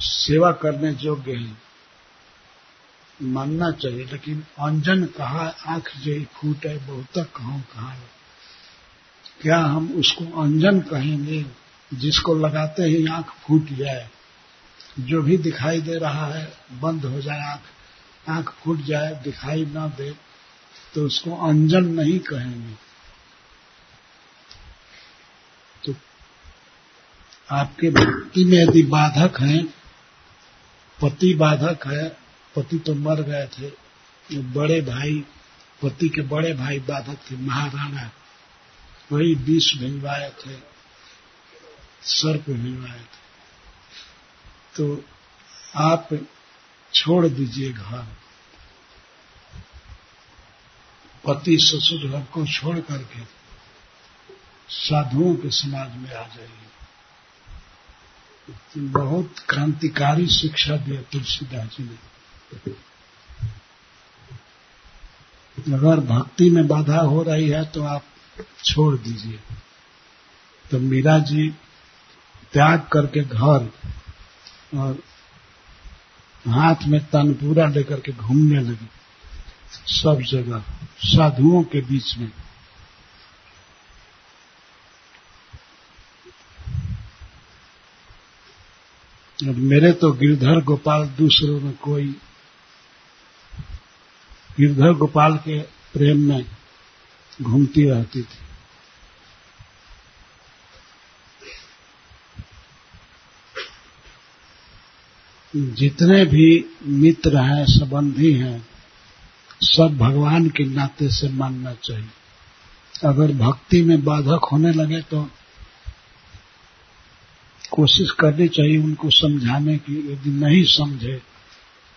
सेवा करने योग्य हैं, मानना चाहिए। लेकिन अंजन कहा, आँख जई फूट है, बहुत कहूँ, कहा क्या हम उसको अंजन कहेंगे? जिसको लगाते ही आँख फूट जाए, जो भी दिखाई दे रहा है, बंद हो जाए आँख आँख फूट जाए, दिखाई ना दे तो उसको अंजन नहीं कहेंगे। आपके भक्ति में यदि बाधक हैं, पति बाधक है, पति तो मर गए थे बड़े भाई, पति के बड़े भाई बाधक थे, महाराणा, वही विष भिजवाए थे, सर्प भिजवाए थे। तो आप छोड़ दीजिए घर। पति ससुर घर को छोड़ करके साधुओं के समाज में आ जाइए। बहुत क्रांतिकारी शिक्षा दिया तुलसीदास जी ने। अगर भक्ति में बाधा हो रही है तो आप छोड़ दीजिए। तो मीरा जी त्याग करके घर और हाथ में तनपूरा लेकर के घूमने लगी। सब जगह साधुओं के बीच में और मेरे तो गिरधर गोपाल दूसरों में कोई गिरधर गोपाल के प्रेम में घूमती रहती थी। जितने भी मित्र हैं, संबंधी हैं, सब भगवान के नाते से मानना चाहिए। अगर भक्ति में बाधक होने लगे तो कोशिश करनी चाहिए उनको समझाने की। यदि नहीं समझे,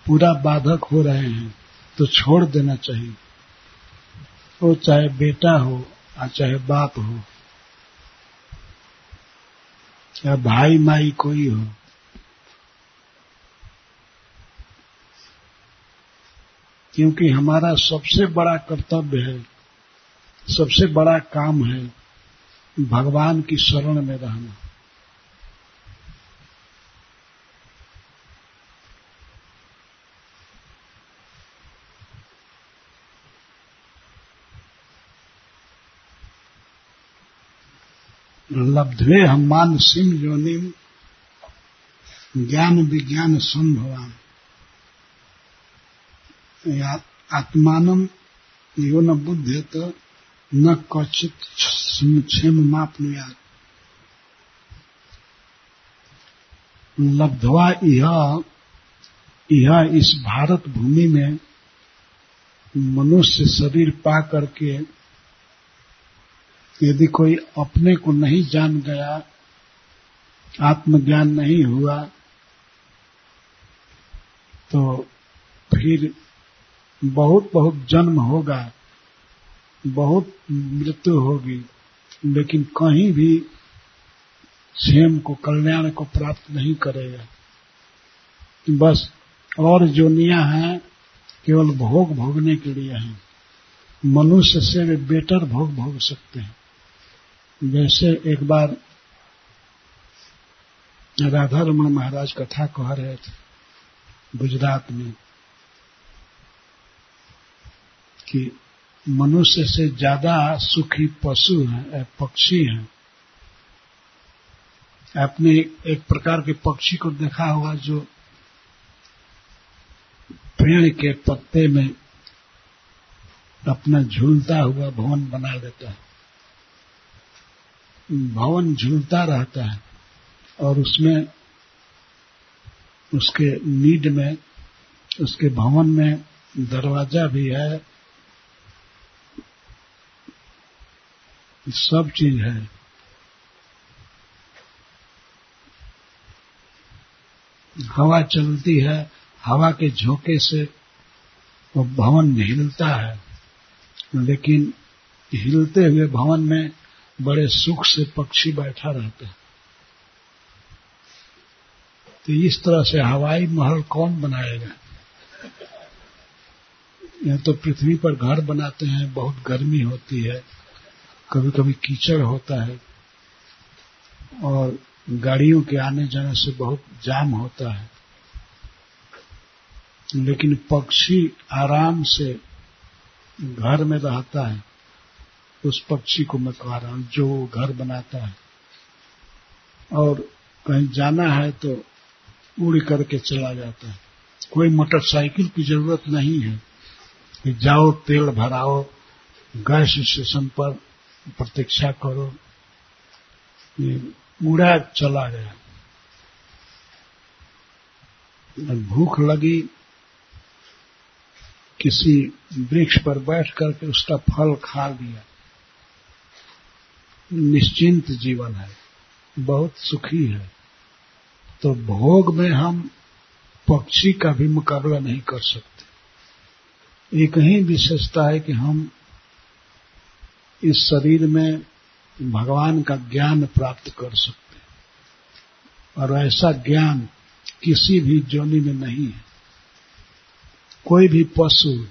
पूरा बाधक हो रहे हैं तो छोड़ देना चाहिए। वो तो चाहे बेटा हो, या चाहे बाप हो, या भाई माई कोई हो, क्योंकि हमारा सबसे बड़ा कर्तव्य है, सबसे बड़ा काम है, भगवान की शरण में रहना। लब्धवे हमान सिम योनिम ज्ञान विज्ञान संभवान। आत्मान यो न बुद्धेत, न कचित क्षेम मापनुया लब्धवा यह यह इस भारत भूमि में मनुष्य शरीर पा करके यदि कोई अपने को नहीं जान गया, आत्मज्ञान नहीं हुआ तो फिर बहुत बहुत जन्म होगा, बहुत मृत्यु होगी, लेकिन कहीं भी क्षेम को कल्याण को प्राप्त नहीं करेगा। बस और जोनिया हैं, केवल भोग भोगने के लिए हैं। मनुष्य से वे बेटर भोग भोग सकते हैं। वैसे एक बार राधा रमन महाराज कथा कह रहे थे गुजरात में कि मनुष्य से ज़्यादा सुखी पशु हैं पक्षी हैं। आपने एक प्रकार के पक्षी को देखा होगा जो पेड़ के पत्ते में अपना झूलता हुआ भवन बना लेता है। भवन झूलता रहता है और उसमें उसके नीड में, उसके भवन में दरवाज़ा भी है। सब चीज़ है। हवा चलती है, हवा के झोंके से वो भवन हिलता है। लेकिन हिलते हुए भवन में बड़े सुख से पक्षी बैठा रहता है। तो इस तरह से हवाई महल कौन बनाएगा? यह तो पृथ्वी पर घर बनाते हैं, बहुत गर्मी होती है कभी कभी कीचड़ होता है, और गाड़ियों के आने जाने से बहुत जाम होता है। लेकिन पक्षी आराम से घर में रहता है। उस पक्षी को मैं कह रहा हूँ जो घर बनाता है। और कहीं जाना है तो उड़ करके चला जाता है। कोई मोटरसाइकिल की ज़रूरत नहीं है कि जाओ, तेल भराओ, गैस स्टेशन पर प्रतीक्षा करो। ये उड़ा चला गया। भूख लगी, किसी वृक्ष पर बैठ करके उसका फल खा लिया। निश्चिंत जीवन है, बहुत सुखी है तो भोग में हम पक्षी का भी मुकाबला नहीं कर सकते। एक ही विशेषता है कि हम इस शरीर में भगवान का ज्ञान प्राप्त कर सकते हैं। और ऐसा ज्ञान किसी भी जोनि में नहीं है। कोई भी पशु,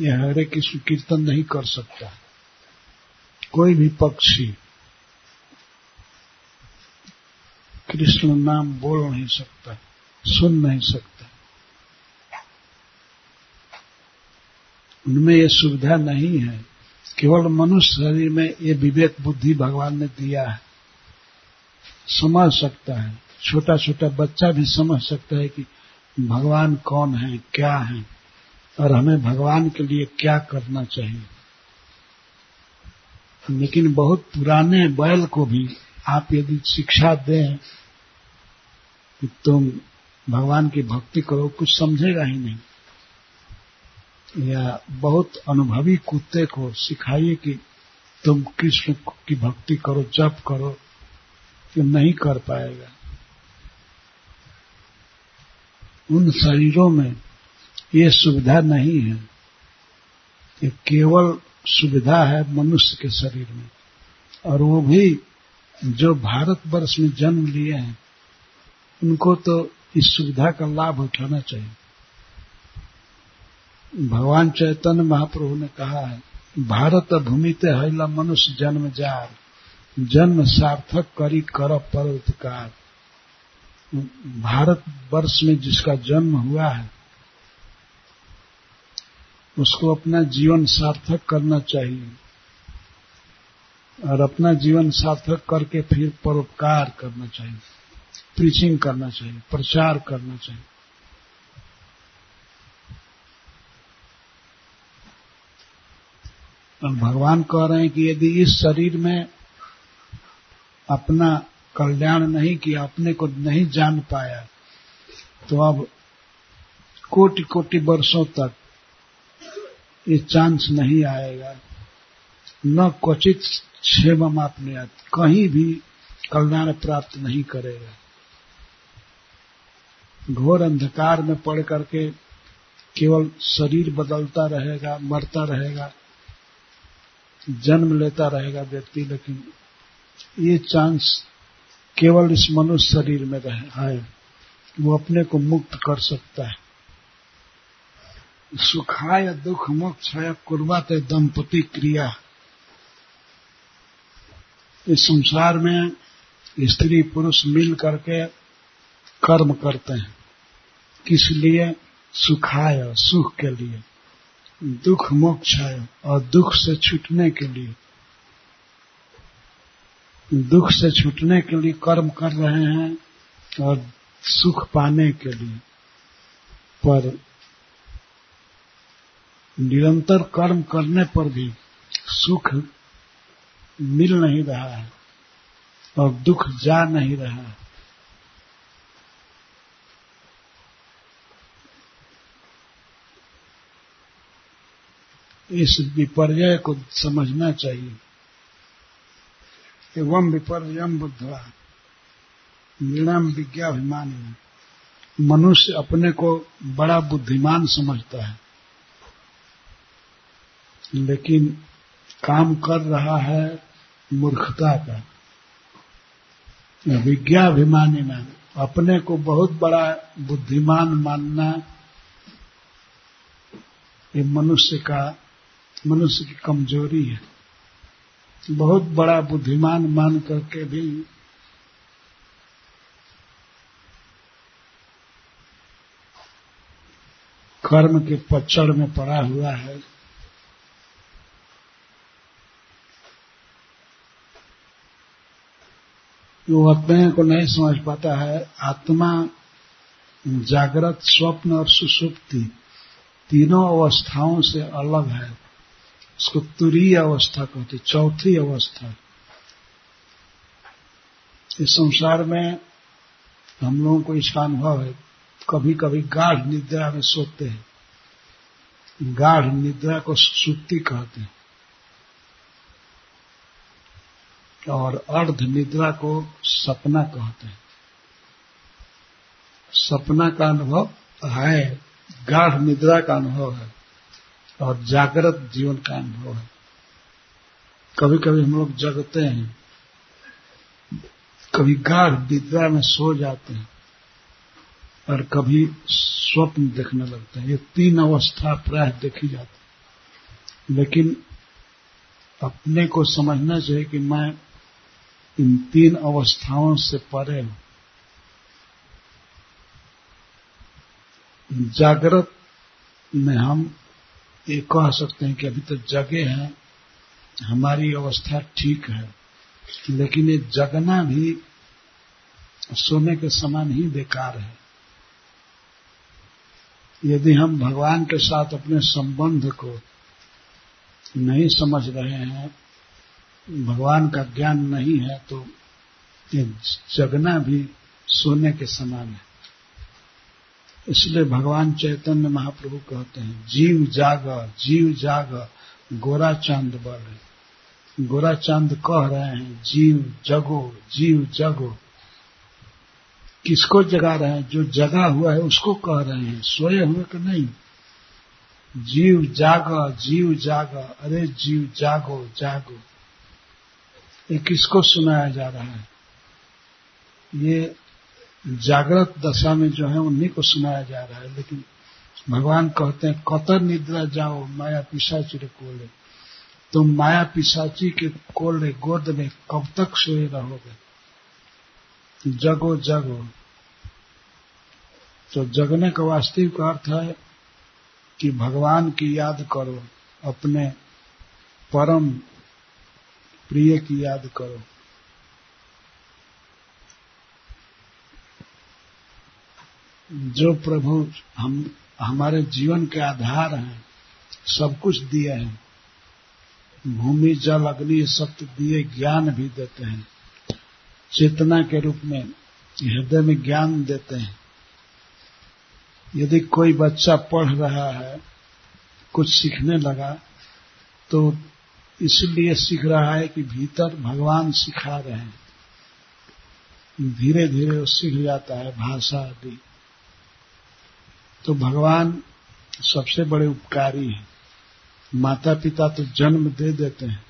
यह हरे कृष्ण कीर्तन नहीं कर सकता। कोई भी पक्षी कृष्ण नाम बोल नहीं सकता, सुन नहीं सकता। उनमें ये सुविधा नहीं है। केवल मनुष्य शरीर में ये विवेक बुद्धि भगवान ने दिया है। समझ सकता है। छोटा छोटा बच्चा भी समझ सकता है कि भगवान कौन है, क्या है, और हमें भगवान के लिए क्या करना चाहिए। लेकिन बहुत पुराने बैल को भी आप यदि शिक्षा दें कि तुम भगवान की भक्ति करो, कुछ समझेगा ही नहीं। या बहुत अनुभवी कुत्ते को सिखाइए कि तुम कृष्ण की भक्ति करो, जप करो तो नहीं कर पाएगा। उन शरीरों में ये सुविधा नहीं है। कि केवल सुविधा है मनुष्य के शरीर में। और वो भी जो भारतवर्ष में जन्म लिए हैं, उनको तो इस सुविधा का लाभ उठाना चाहिए। भगवान चैतन्य महाप्रभु ने कहा है, भारत भूमि ते हैला मनुष्य जन्म जार, जन्म सार्थक करी कर पर उपकार भारत वर्ष में जिसका जन्म हुआ है उसको अपना जीवन सार्थक करना चाहिए। और अपना जीवन सार्थक करके फिर परोपकार करना चाहिए। प्रीचिंग करना चाहिए, प्रचार करना चाहिए। और भगवान कह रहे हैं कि यदि इस शरीर में अपना कल्याण नहीं किया, अपने को नहीं जान पाया तो अब कोटि कोटि वर्षों तक ये चांस नहीं आएगा। न क्वचित क्षेम आपने कहीं भी कल्याण प्राप्त नहीं करेगा। घोर अंधकार में पड़ करके केवल शरीर बदलता रहेगा, मरता रहेगा, जन्म लेता रहेगा व्यक्ति, लेकिन ये चांस केवल इस मनुष्य शरीर में रहे है वो अपने को मुक्त कर सकता है। सुखाय दुख मोक्षाय कुर्बात दंपति क्रिया। इस संसार में स्त्री पुरुष मिल करके कर्म करते हैं। किस लिए? सुखाय, सुख के लिए। दुख मोक्ष है और दुख से छूटने के लिए। दुख से छूटने के लिए कर्म कर रहे हैं और सुख पाने के लिए। पर निरंतर कर्म करने पर भी सुख मिल नहीं रहा है और दुख जा नहीं रहा है। इस विपर्य को समझना चाहिए। एवं विपर्यम बुद्धवा। निर्णम विज्ञाभिमान। मनुष्य अपने को बड़ा बुद्धिमान समझता है। लेकिन काम कर रहा है मूर्खता का विज्ञाभिमानी में अपने को बहुत बड़ा बुद्धिमान मानना ये मनुष्य का, मनुष्य की कमज़ोरी है। बहुत बड़ा बुद्धिमान मान करके भी कर्म के पचड़ में पड़ा हुआ है। वो अपने को नहीं समझ पाता है, आत्मा जागृत, स्वप्न और सुसुप्ति तीनों अवस्थाओं से अलग है। उसको तुरीय अवस्था कहते चौथी अवस्था। इस संसार में हम लोगों को इसका अनुभव है कभी कभी गाढ़ निद्रा में सोते हैं। गाढ़ निद्रा को सुक्ति कहते हैं। और अर्ध निद्रा को सपना कहते हैं। सपना का अनुभव है, गाढ़ निद्रा का अनुभव है, और जागृत जीवन का अनुभव है। कभी कभी हम लोग जगते हैं, कभी गाढ़ निद्रा में सो जाते हैं, और कभी स्वप्न देखने लगते हैं। ये तीन अवस्था प्राय देखी जाती लेकिन अपने को समझना चाहिए कि मैं इन तीन अवस्थाओं से परे। जागृत में हम ये कह सकते हैं कि अभी तो जगे हैं, हमारी अवस्था ठीक है, लेकिन ये जगना भी सोने के समान ही बेकार है। यदि हम भगवान के साथ अपने संबंध को नहीं समझ रहे हैं भगवान का ज्ञान नहीं है तो ये जगना भी सोने के समान है। इसलिए भगवान चैतन्य महाप्रभु कहते हैं, जीव जाग जीव जाग, गोरा चाँद बड़ गोरा चाँद कह रहे हैं, जीव जगो जीव जगो। किसको जगा रहे हैं? जो जगा हुआ है, उसको कह रहे हैं। सोए हुए कि नहीं? जीव जाग जीव जाग, अरे जीव जागो जागो। ये किसको सुनाया जा रहा है? ये जागृत दशा में जो है, उन्हीं को सुनाया जा रहा है। लेकिन भगवान कहते हैं, कतर निद्रा जाओ, माया पिशाची रे कोले। तुम तो माया पिशाची के कोले, गोद में कब तक सोए रहोगे? जगो जगो। तो जगने का वास्तविक अर्थ है कि भगवान की याद करो, अपने परम प्रिय की याद करो। जो प्रभु हम, हमारे जीवन के आधार हैं, सब कुछ दिए हैं। भूमि, जल, अग्नि सत्य तो दिए ज्ञान भी देते हैं। चेतना के रूप में, हृदय में ज्ञान देते हैं। यदि कोई बच्चा पढ़ रहा है, कुछ सीखने लगा तो इसलिए सीख रहा है कि भीतर भगवान सिखा रहे हैं। धीरे धीरे वो सीख जाता है भाषा आदि। तो भगवान सबसे बड़े उपकारी हैं। माता पिता तो जन्म दे देते हैं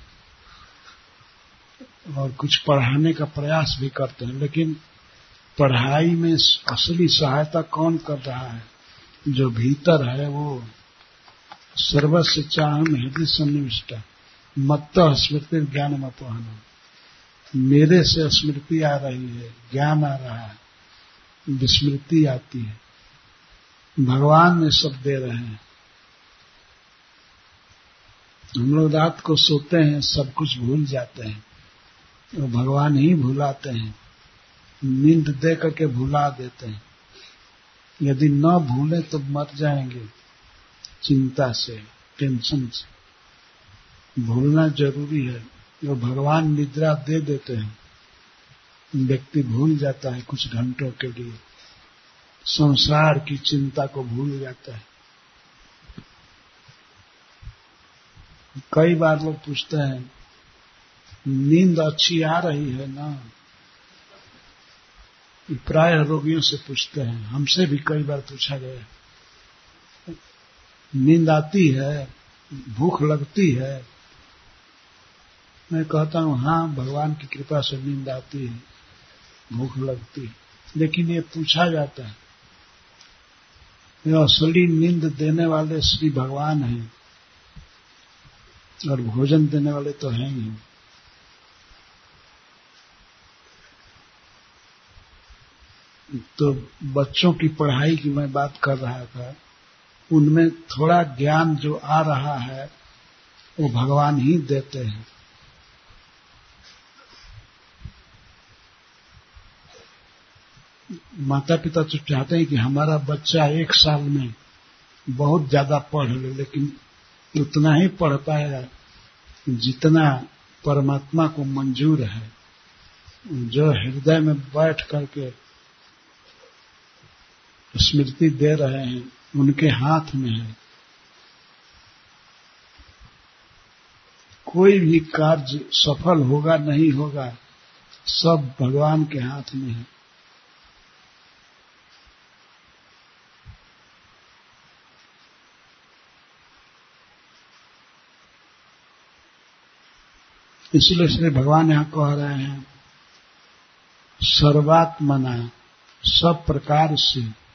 और कुछ पढ़ाने का प्रयास भी करते हैं, लेकिन पढ़ाई में असली सहायता कौन कर रहा है? जो भीतर है वो सर्वस्व चाहम हृदय सन्निविष्ट मत्त स्मृति ज्ञान अपहन मेरे से स्मृति आ रही है, ज्ञान आ रहा है, विस्मृति आती है। भगवान ने सब दे रहे हैं। हम लोग रात को सोते हैं, सब कुछ भूल जाते हैं। तो भगवान ही भुलाते हैं। नींद दे करके भुला देते हैं। यदि न भूले तो मर जाएँगे। चिंता से, टेंशन से। भूलना ज़रूरी है। जो भगवान निद्रा दे देते हैं। व्यक्ति भूल जाता है कुछ घंटों के लिए। संसार की चिंता को भूल जाता है। कई बार लोग पूछते हैं, नींद अच्छी आ रही है ना? प्राय रोगियों से पूछते हैं। हमसे भी कई बार पूछा गया नींद आती है, भूख लगती है मैं कहता हूँ हाँ भगवान की कृपा से नींद आती है, भूख लगती है। लेकिन ये पूछा जाता है ये असली नींद देने वाले श्री भगवान हैं और भोजन देने वाले तो हैं ही। तो बच्चों की पढ़ाई की मैं बात कर रहा था, उनमें थोड़ा ज्ञान जो आ रहा है, वो भगवान ही देते हैं। माता पिता तो चाहते हैं कि हमारा बच्चा एक साल में बहुत ज़्यादा पढ़ ले, लेकिन उतना ही पढ़ पाएगा जितना परमात्मा को मंजूर है। जो हृदय में बैठ करके स्मृति दे रहे हैं, उनके हाथ में है। कोई भी कार्य सफल होगा, नहीं होगा, सब भगवान के हाथ में है। इसलिए श्री भगवान यहाँ कह रहे हैं सर्वात्मना सब प्रकार से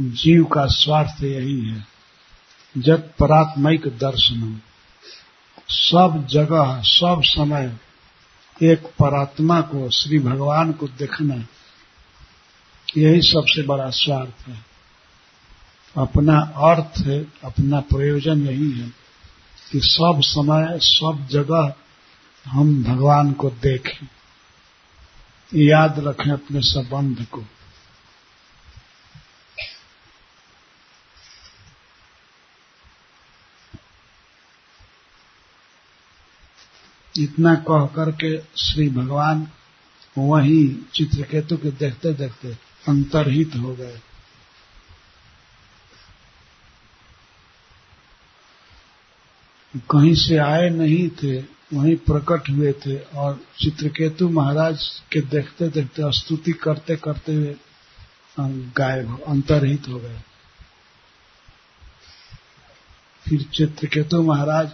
जीव का स्वार्थ यही है जब परात्मिक दर्शन सब जगह, सब समय एक परात्मा को, श्री भगवान को देखना, यही सबसे बड़ा स्वार्थ है। अपना अर्थ अपना प्रयोजन यही है। कि सब समय, सब जगह हम भगवान को देखें। याद रखें अपने संबंध को। इतना कह करके श्री भगवान वही चित्रकेतु के देखते देखते अंतरहित हो गए। कहीं से आए नहीं थे, वहीं प्रकट हुए थे और चित्रकेतु महाराज के देखते देखते, स्तुति करते करते हुए गायब, अंतरहित हो गए। फिर चित्रकेतु महाराज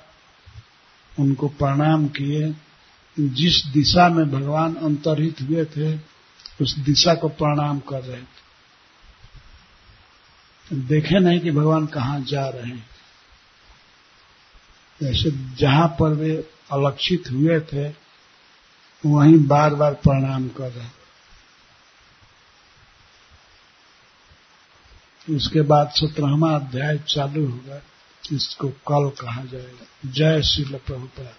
उनको प्रणाम किए। जिस दिशा में भगवान अंतरहित हुए थे, उस दिशा को प्रणाम कर रहे थे। देखे नहीं कि भगवान कहाँ जा रहे हैं। ऐसे जहाँ पर वे अलक्षित हुए थे, वहीं बार बार प्रणाम कर रहे उसके बाद सत्रहवा अध्याय चालू होगा, इसको कल कहा जाएगा। जय श्री प्रभुपाद।